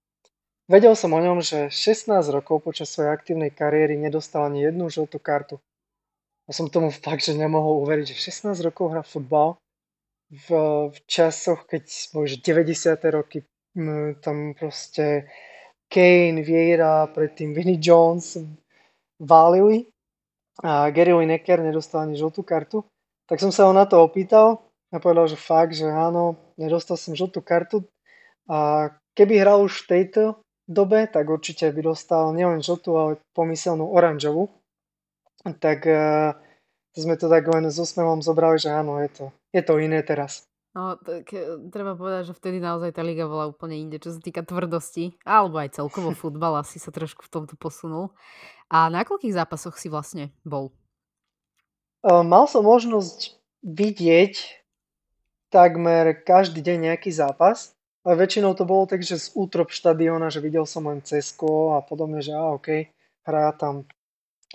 [SPEAKER 2] Vedel som o ňom, že 16 rokov počas svojej aktívnej kariéry nedostal ani jednu žltú kartu. A som tomu fakt, že nemohol uveriť, že 16 rokov hrá futbal v, v časoch, keď boli 90. roky, tam proste Kane, Vieira, predtým Vinnie Jones válili a Gary Lineker nedostal ani žltú kartu. Tak som sa ho na to opýtal a povedal, že fakt, že áno, nedostal som žltú kartu a keby hral už v tejto dobe, tak určite by dostal nielen žltú, ale pomyselnú oranžovú. Tak uh, sme to tak len s úsmevom zobrali, že áno, je to, je to iné teraz.
[SPEAKER 1] No, tak e, treba povedať, že vtedy naozaj tá liga bola úplne inde, čo sa týka tvrdosti, alebo aj celkovo [laughs] futbal asi sa trošku v tomto posunul. A na koľkých zápasoch si vlastne bol?
[SPEAKER 2] Uh, mal som možnosť vidieť takmer každý deň nejaký zápas, ale väčšinou to bolo tak, že z útrop štadióna, že videl som len Cesko a podobne, že á, OK, hrá tam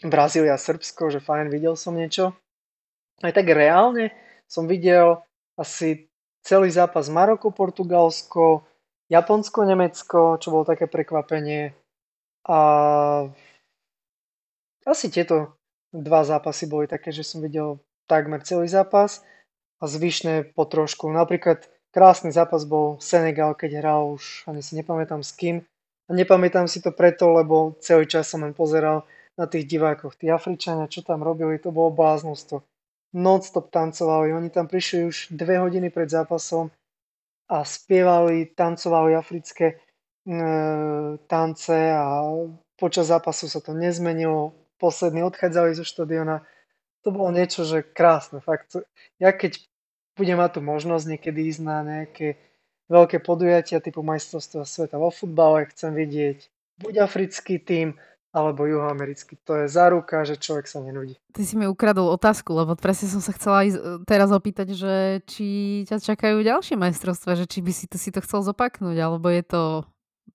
[SPEAKER 2] Brazília, Srbsko, že fajn, videl som niečo. Aj tak reálne som videl asi celý zápas Maroko, Portugalsko, Japonsko, Nemecko, čo bolo také prekvapenie. A asi tieto dva zápasy boli také, že som videl takmer celý zápas a zvyšné po trošku. Napríklad krásny zápas bol Senegal, keď hral už, ani si nepamätám s kým. A nepamätám si to preto, lebo celý čas som len pozeral na tých divákoch. Tí Afričania, čo tam robili, to bolo bláznostvo non-stop tancovali. Oni tam prišli už dve hodiny pred zápasom a spievali, tancovali africké e, tance a počas zápasu sa to nezmenilo. Poslední odchádzali zo štadiona. To bolo niečo, že krásne. Fakt. Ja keď budem mať tu možnosť niekedy ísť na nejaké veľké podujatia typu majstrovstva sveta vo futbale, chcem vidieť buď africký tým, alebo juhoamerický. To je záruka, že človek sa nenudí.
[SPEAKER 1] Ty si mi ukradol otázku, lebo presne som sa chcela aj teraz opýtať, že či ťa čakajú ďalšie majstrovstvá, že či by si to, si to chcel zopaknúť, alebo je to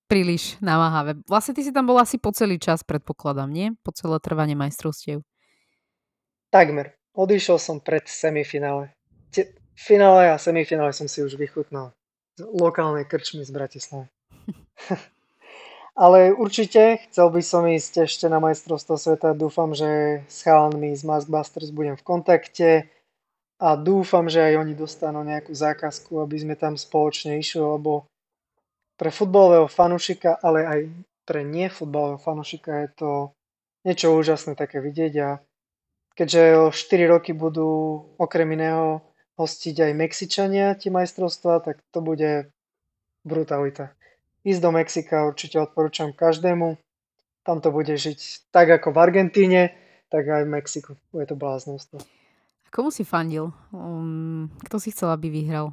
[SPEAKER 1] príliš namáhavé. Vlastne ty si tam bol asi po celý čas, predpokladám, nie? Po celé trvanie majstrovstiev.
[SPEAKER 2] Takmer. Odišiel som pred semifinále. Finále a semifinále som si už vychutnal. Lokálne krčmy z Bratislavy. [laughs] Ale určite chcel by som ísť ešte na majstrovstvo sveta. Dúfam, že s chalanmi z Maskbusters budem v kontakte a dúfam, že aj oni dostanú nejakú zákazku, aby sme tam spoločne išli, lebo pre futbalového fanušika, ale aj pre nefutbalového fanušika je to niečo úžasné také vidieť a keďže o 4 roky budú okrem iného hostiť aj Mexičania tie majstrovstvá, tak to bude brutalita. Ísť do Mexika určite odporúčam každému. Tam to bude žiť tak ako v Argentíne, tak aj v Mexiku. Je to bláznostvo.
[SPEAKER 1] A komu si fandil? Um, kto si chcel, aby vyhral?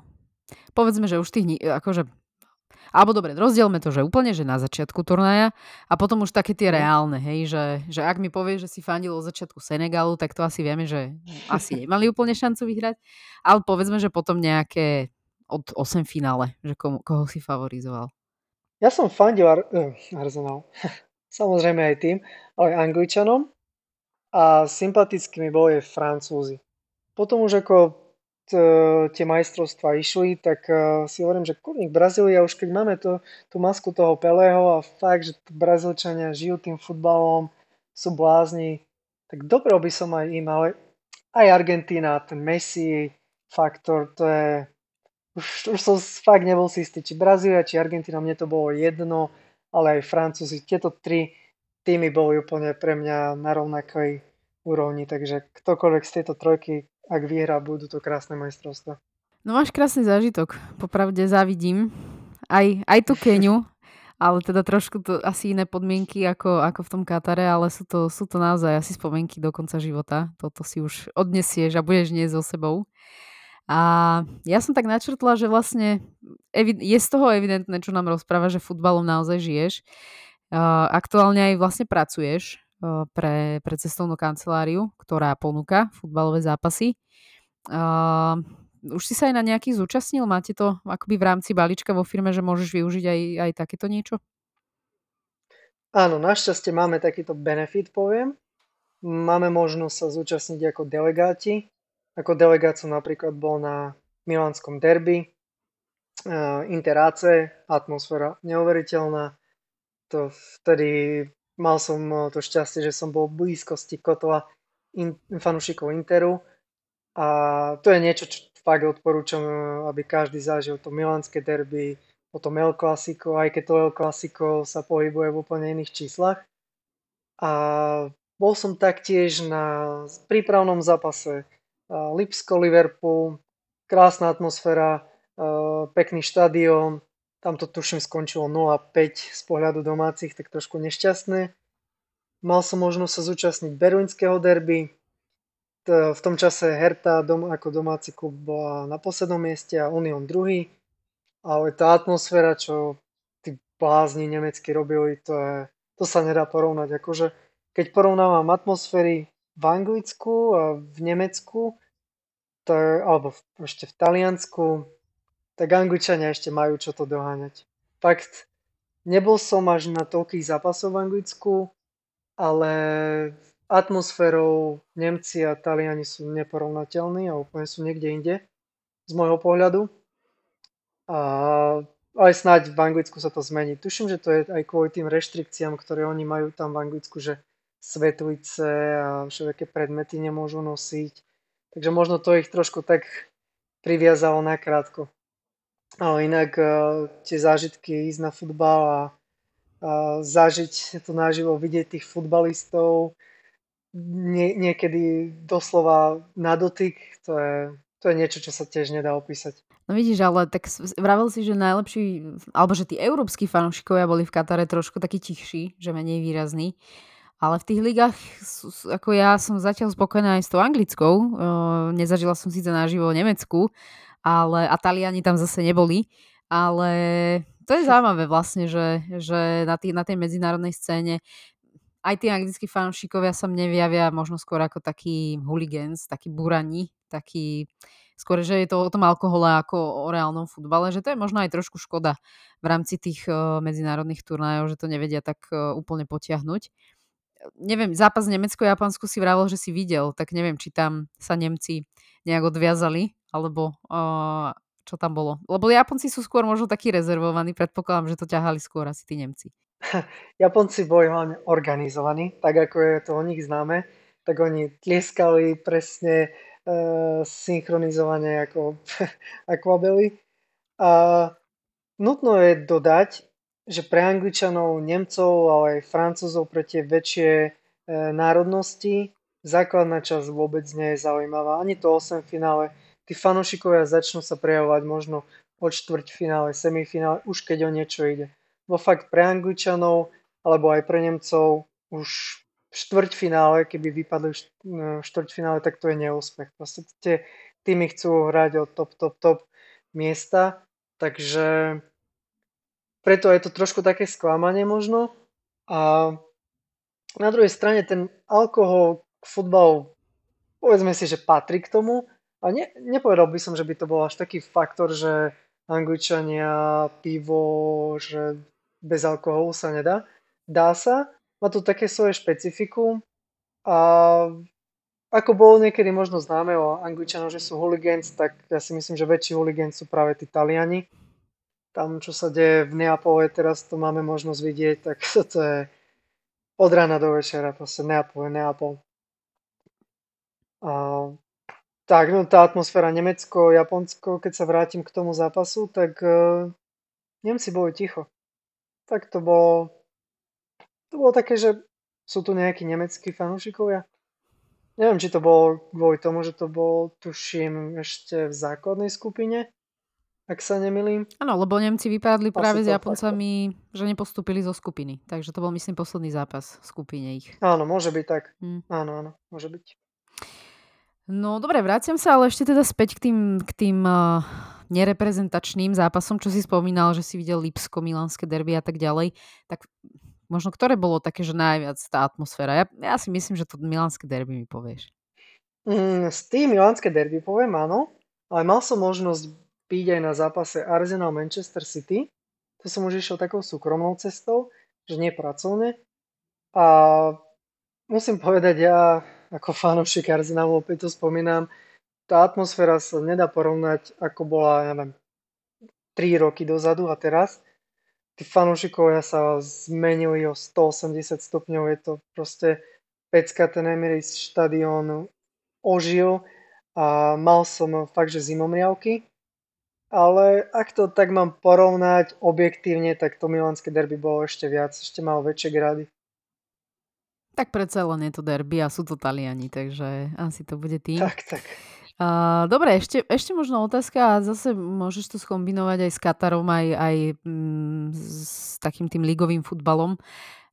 [SPEAKER 1] Povedzme, že už tých, akože alebo dobre, rozdielme to, že úplne, že na začiatku turnaja a potom už také tie mhm. reálne, hej, že, že ak mi povie, že si fandil od začiatku Senegalu, tak to asi vieme, že asi nemali úplne šancu vyhrať, ale povedzme, že potom nejaké od 8 finále, že komu, koho si favorizoval.
[SPEAKER 2] Ja som fandil Ar- uh, Arsenal, [laughs] samozrejme aj tým, ale Angličanom a sympaticky mi boli Francúzi. Potom už ako tie majstrovstvá išli, tak uh, si hovorím, že kurník Brazília, už keď máme to, tú masku toho Pelého a fakt, že Brazílčania žijú tým futbalom, sú blázni, tak dobre by som aj im, ale aj Argentína, ten Messi faktor, to je, už, už som fakt nebol si istý, či Brazília, či Argentína, mne to bolo jedno, ale aj Francúzi, tieto tri týmy boli úplne pre mňa na rovnakej úrovni, takže ktokoľvek z tejto trojky, ak vyhrá, budú to krásne majstrovstvá.
[SPEAKER 1] No máš krásny zážitok, popravde závidím. Aj, aj tú Keniu, ale teda trošku to asi iné podmienky ako, ako v tom Katare, ale sú to, sú to naozaj asi spomienky do konca života. Toto si už odnesieš a budeš nie so sebou. A ja som tak načrtla, že vlastne je z toho evidentné, čo nám rozpráva, že futbalom naozaj žiješ. Aktuálne aj vlastne pracuješ pre, pre cestovnú kanceláriu, ktorá ponúka futbalové zápasy. Už si sa aj na nejakých zúčastnil? Máte to akoby v rámci balíčka vo firme, že môžeš využiť aj, aj takéto niečo?
[SPEAKER 2] Áno, našťastie máme takýto benefit, poviem. Máme možnosť sa zúčastniť ako delegáti ako delegát som napríklad bol na milánskom derby, uh, Inter AC, atmosféra neuveriteľná. To vtedy mal som eh, to šťastie, že som bol v blízkosti kotla in, fanúšikov Interu. A to je niečo, čo fakt odporúčam, eh, aby každý zažil to milánske derby, potom El Clasico, aj keď to El Clasico sa pohybuje v úplne iných číslach. A bol som taktiež na prípravnom zápase Lipsko, Liverpool, krásna atmosféra, pekný štadión, tam to tuším skončilo 0-5 z pohľadu domácich, tak trošku nešťastné. Mal som možnosť sa zúčastniť berlínskeho derby, v tom čase Hertha dom, ako domáci klub bola na poslednom mieste a Union druhý, ale tá atmosféra, čo tí blázni nemecky robili, to, je, to sa nedá porovnať. Akože, keď porovnávam atmosféry v Anglicku a v Nemecku, to, alebo ešte v Taliansku, tak Angličania ešte majú čo to doháňať. Fakt, nebol som až na toľkých zápasov v Anglicku, ale atmosférou Nemci a Taliani sú neporovnateľní a úplne sú niekde inde z môjho pohľadu. A aj snáď v Anglicku sa to zmení. Tuším, že to je aj kvôli tým reštrikciám, ktoré oni majú tam v Anglicku, že svetlice a všetké predmety nemôžu nosiť. Takže možno to ich trošku tak priviazalo nakrátko. Ale inak uh, tie zážitky ísť na futbal a, a zažiť to naživo, vidieť tých futbalistov, nie, niekedy doslova na dotyk, to je, to je niečo, čo sa tiež nedá opísať.
[SPEAKER 1] No vidíš, ale tak vravel si, že najlepší, alebo že tí európsky fanúšikovia boli v Katare trošku takí tichší, že menej výrazní. Ale v tých ligách, ako ja som zatiaľ spokojná aj s tou anglickou, uh, nezažila som síce naživo Nemecku, ale a Taliani tam zase neboli, ale to je zaujímavé vlastne, že, že na, tý, na tej medzinárodnej scéne aj tí anglickí fanúšikovia sa mne vyjavia možno skôr ako taký hooligans, taký burani, taký skôr, že je to o tom alkohole ako o reálnom futbale, že to je možno aj trošku škoda v rámci tých uh, medzinárodných turnajov, že to nevedia tak uh, úplne potiahnuť neviem, zápas Nemecko-Japonsko si vravel, že si videl, tak neviem, či tam sa Nemci nejak odviazali, alebo uh, čo tam bolo. Lebo Japonci sú skôr možno takí rezervovaní, predpokladám, že to ťahali skôr asi tí Nemci. [laughs]
[SPEAKER 2] Japonci boli hlavne organizovaní, tak ako je to o nich známe, tak oni tlieskali presne uh, synchronizovane ako [laughs] akvabely. A nutno je dodať, že pre Angličanov, Nemcov, ale aj Francúzov, pre tie väčšie e, národnosti základná časť vôbec nie je zaujímavá. Ani to 8 finále. Tí fanúšikovia začnú sa prejavovať možno od finále, semifinále, už keď o niečo ide. Vo fakt pre Angličanov, alebo aj pre Nemcov, už v štvrťfinále, keby vypadli v e, štvrťfinále, tak to je neúspech. Proste tie týmy chcú hrať o top, top, top miesta, takže preto je to trošku také sklamanie možno. A na druhej strane ten alkohol k futbalu, povedzme si, že patrí k tomu. A ne, nepovedal by som, že by to bol až taký faktor, že Angličania, pivo, že bez alkoholu sa nedá. Dá sa, má to také svoje špecifikum a ako bolo niekedy možno známe o Angličanoch, že sú hooligans, tak ja si myslím, že väčší hooligans sú práve tí Taliani tam, čo sa deje v Neapole, teraz to máme možnosť vidieť, tak [laughs] to je od rána do večera, proste Neapol Neapol. A, tak, no tá atmosféra Nemecko, Japonsko, keď sa vrátim k tomu zápasu, tak uh, Nemci boli ticho. Tak to bolo, to bolo také, že sú tu nejakí nemeckí fanúšikovia. Neviem, či to bolo kvôli tomu, že to bolo, tuším, ešte v základnej skupine, ak sa nemilím.
[SPEAKER 1] Áno, lebo Nemci vypadli práve s Japoncami, že nepostúpili zo skupiny. Takže to bol, myslím, posledný zápas v skupine ich.
[SPEAKER 2] Áno, môže byť tak. Hmm. Áno, áno, môže byť.
[SPEAKER 1] No dobre, vraciam sa ale ešte teda späť k tým, k tým uh, nereprezentačným zápasom, čo si spomínal, že si videl Lipsko, Milánske derby a tak ďalej. Tak možno ktoré bolo také, že najviac tá atmosféra? Ja, ja si myslím, že to Milánske derby mi povieš.
[SPEAKER 2] Mm, s tým Milánske derby poviem áno, ale mal som možnosť byť aj na zápase Arsenal Manchester City. To som už išiel takou súkromnou cestou, že nie pracovne. A musím povedať, ja ako fanúšik Arsenalu, opäť to spomínam, tá atmosféra sa nedá porovnať, ako bola, ja neviem, 3 roky dozadu a teraz. Tí fanúšikovia sa zmenili o 180 stupňov, je to proste pecka, ten Emirates štadión ožil a mal som fakt, že zimomriavky. Ale ak to tak mám porovnať objektívne, tak to milánske derby bolo ešte viac, ešte malo väčšie grady.
[SPEAKER 1] Tak predsa len je to derby a sú to Taliani, takže asi to bude tým.
[SPEAKER 2] Tak, tak.
[SPEAKER 1] Uh, dobre, ešte, ešte možno otázka a zase môžeš to skombinovať aj s Katarom, aj, aj mm, s takým tým ligovým futbalom.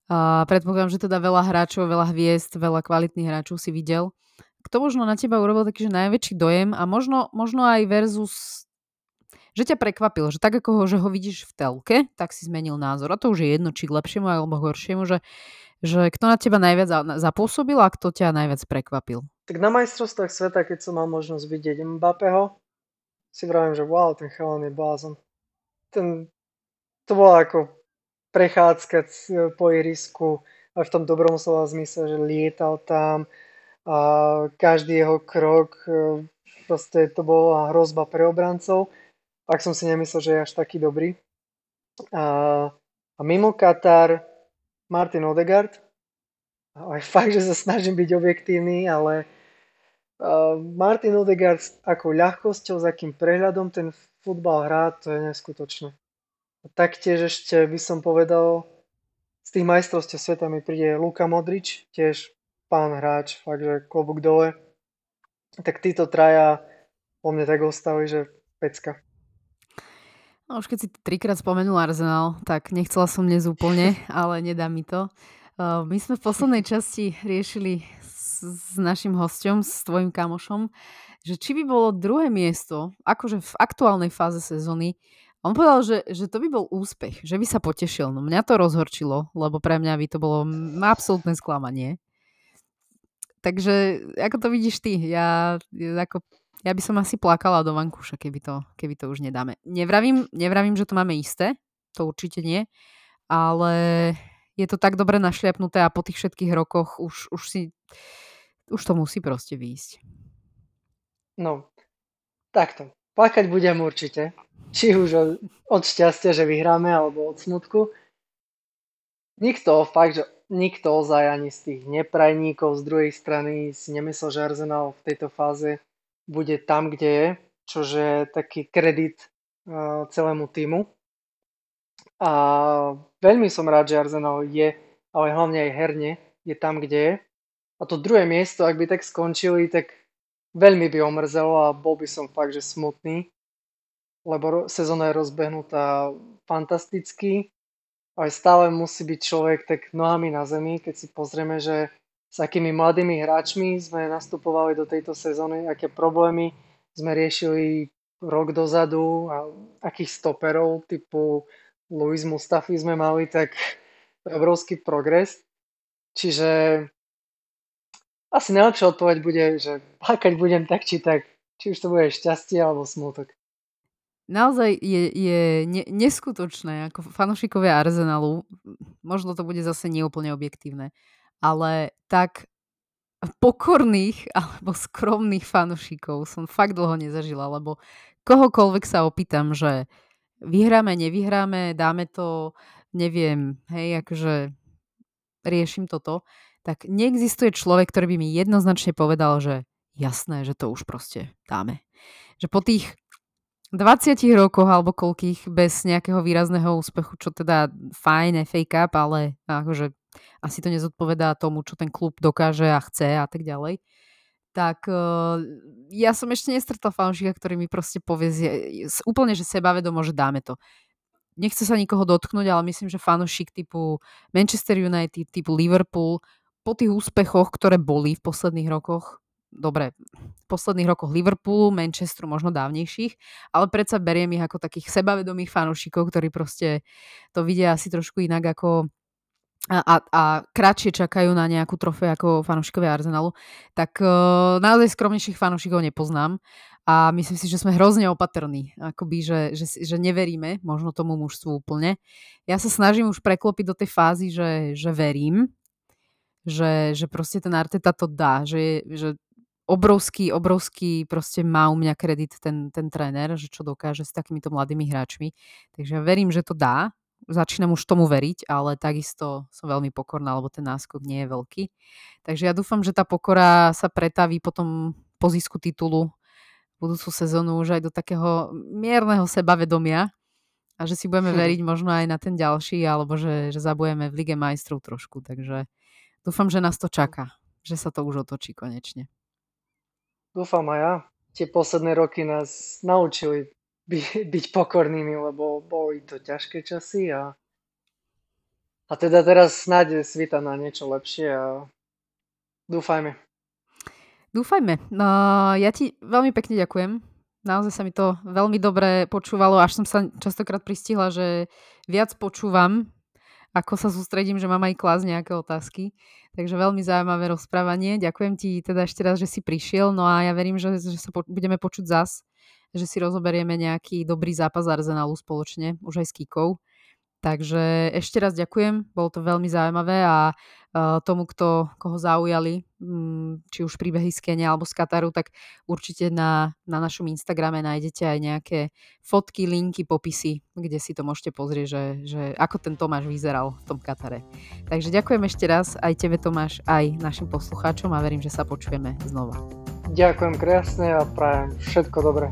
[SPEAKER 1] Uh, predpokladám, že teda veľa hráčov, veľa hviezd, veľa kvalitných hráčov si videl. Kto možno na teba urobil taký, že najväčší dojem a možno, možno aj versus že ťa prekvapil, že tak ako ho, že ho vidíš v telke, tak si zmenil názor. A to už je jedno, či k lepšiemu alebo horšiemu, že že kto na teba najviac zapôsobil a kto ťa najviac prekvapil?
[SPEAKER 2] Tak na majstrovstvách sveta, keď som mal možnosť vidieť Mbappého, si vravím, že wow, ten chalan je blázon. Ten, to bola ako prechádzka po irisku, v tom dobrom slova zmysle, že lietal tam a každý jeho krok, e, proste to bola hrozba pre obrancov. Ak som si nemyslel, že je až taký dobrý. A, a mimo Katar, Martin Odegaard. Aj fakt, že sa snažím byť objektívny, ale uh, Martin Odegaard s akou ľahkosťou, s akým prehľadom ten futbal hrá, to je neskutočné. A taktiež ešte by som povedal, z tých majstrovstiev sveta mi príde Luka Modrič, tiež pán hráč, fakt, že klobúk dole. Tak títo traja po mne tak ostali, že pecka.
[SPEAKER 1] No už keď si trikrát spomenul Arsenal, tak nechcela som dnes úplne, [laughs] ale nedá mi to. Uh, my sme v poslednej časti riešili s, s našim hostom, s tvojim kamošom, že či by bolo druhé miesto, akože v aktuálnej fáze sezóny, on povedal, že, že to by bol úspech, že by sa potešil. No mňa to rozhorčilo, lebo pre mňa by to bolo absolútne sklamanie. Takže ako to vidíš ty? Ja ako ja by som asi plakala do vankúša, keby to, keby to už nedáme. Nevravím, nevravím, že to máme isté, to určite nie, ale je to tak dobre našliapnuté a po tých všetkých rokoch už, už si už to musí proste výjsť.
[SPEAKER 2] No, takto. Plakať budem určite. Či už od, od šťastia, že vyhráme, alebo od smutku. Nikto, fakt, že nikto ozaj ani z tých neprajníkov z druhej strany si nemyslel, že Arsenal v tejto fáze bude tam, kde je, čož je taký kredit uh, celému týmu. A veľmi som rád, že Arsenal je, ale hlavne aj herne, je tam, kde je. A to druhé miesto, ak by tak skončili, tak veľmi by omrzelo a bol by som fakt, že smutný, lebo sezóna je rozbehnutá fantasticky, ale stále musí byť človek tak nohami na zemi, keď si pozrieme, že s akými mladými hráčmi sme nastupovali do tejto sezóny, aké problémy sme riešili rok dozadu a akých stoperov typu Luis Mustafi sme mali, tak obrovský progres. Čiže asi najlepšia odpoveď bude, že plakať budem tak či tak, či už to bude šťastie alebo smutok.
[SPEAKER 1] Naozaj je, je ne, neskutočné, ako fanúšikovia Arsenalu, možno to bude zase neúplne objektívne, ale tak pokorných [laughs] alebo skromných fanušikov som fakt dlho nezažila, lebo kohokoľvek sa opýtam, že vyhráme, nevyhráme, dáme to, neviem, hej, akože riešim toto, tak neexistuje človek, ktorý by mi jednoznačne povedal, že jasné, že to už proste dáme. Že po tých 20 rokoch alebo koľkých bez nejakého výrazného úspechu, čo teda fajn, fake up, ale akože asi to nezodpovedá tomu, čo ten klub dokáže a chce a tak ďalej, tak uh, ja som ešte nestretla fanúšika, ktorý mi proste povie úplne, že sebavedomo, že dáme to. Nechce sa nikoho dotknúť, ale myslím, že fanúšik typu Manchester United, typu Liverpool, po tých úspechoch, ktoré boli v posledných rokoch, dobre, v posledných rokoch Liverpoolu, Manchesteru, možno dávnejších, ale predsa beriem ich ako takých sebavedomých fanúšikov, ktorí proste to vidia asi trošku inak ako a, a, kratšie čakajú na nejakú trofej ako fanúšikovia Arsenalu, tak uh, naozaj skromnejších fanúšikov nepoznám a myslím si, že sme hrozne opatrní, akoby, že, že, že neveríme možno tomu mužstvu úplne. Ja sa snažím už preklopiť do tej fázy, že, že verím, že, že proste ten Arteta to dá, že, že obrovský, obrovský proste má u mňa kredit ten, ten tréner, že čo dokáže s takýmito mladými hráčmi. Takže ja verím, že to dá začínam už tomu veriť, ale takisto som veľmi pokorná, lebo ten náskok nie je veľký. Takže ja dúfam, že tá pokora sa pretaví potom po zisku titulu budúcu sezónu už aj do takého mierneho sebavedomia a že si budeme [laughs] veriť možno aj na ten ďalší, alebo že, že zabujeme v Lige majstrov trošku. Takže dúfam, že nás to čaká, že sa to už otočí konečne.
[SPEAKER 2] Dúfam aj ja. Tie posledné roky nás naučili by, byť pokornými, lebo boli to ťažké časy a, a teda teraz snáď svita na niečo lepšie a dúfajme.
[SPEAKER 1] Dúfajme. No, ja ti veľmi pekne ďakujem. Naozaj sa mi to veľmi dobre počúvalo, až som sa častokrát pristihla, že viac počúvam, ako sa sústredím, že mám aj klas nejaké otázky. Takže veľmi zaujímavé rozprávanie. Ďakujem ti teda ešte raz, že si prišiel. No a ja verím, že, že sa po, budeme počuť zas že si rozoberieme nejaký dobrý zápas Arsenalu spoločne, už aj s Kikou. Takže ešte raz ďakujem, bolo to veľmi zaujímavé a uh, tomu, kto, koho zaujali, um, či už príbehy z Kenia alebo z Kataru, tak určite na, na našom Instagrame nájdete aj nejaké fotky, linky, popisy, kde si to môžete pozrieť, že, že ako ten Tomáš vyzeral v tom Katare. Takže ďakujem ešte raz aj tebe Tomáš, aj našim poslucháčom a verím, že sa počujeme znova.
[SPEAKER 2] Ďakujem krásne a prajem všetko dobré.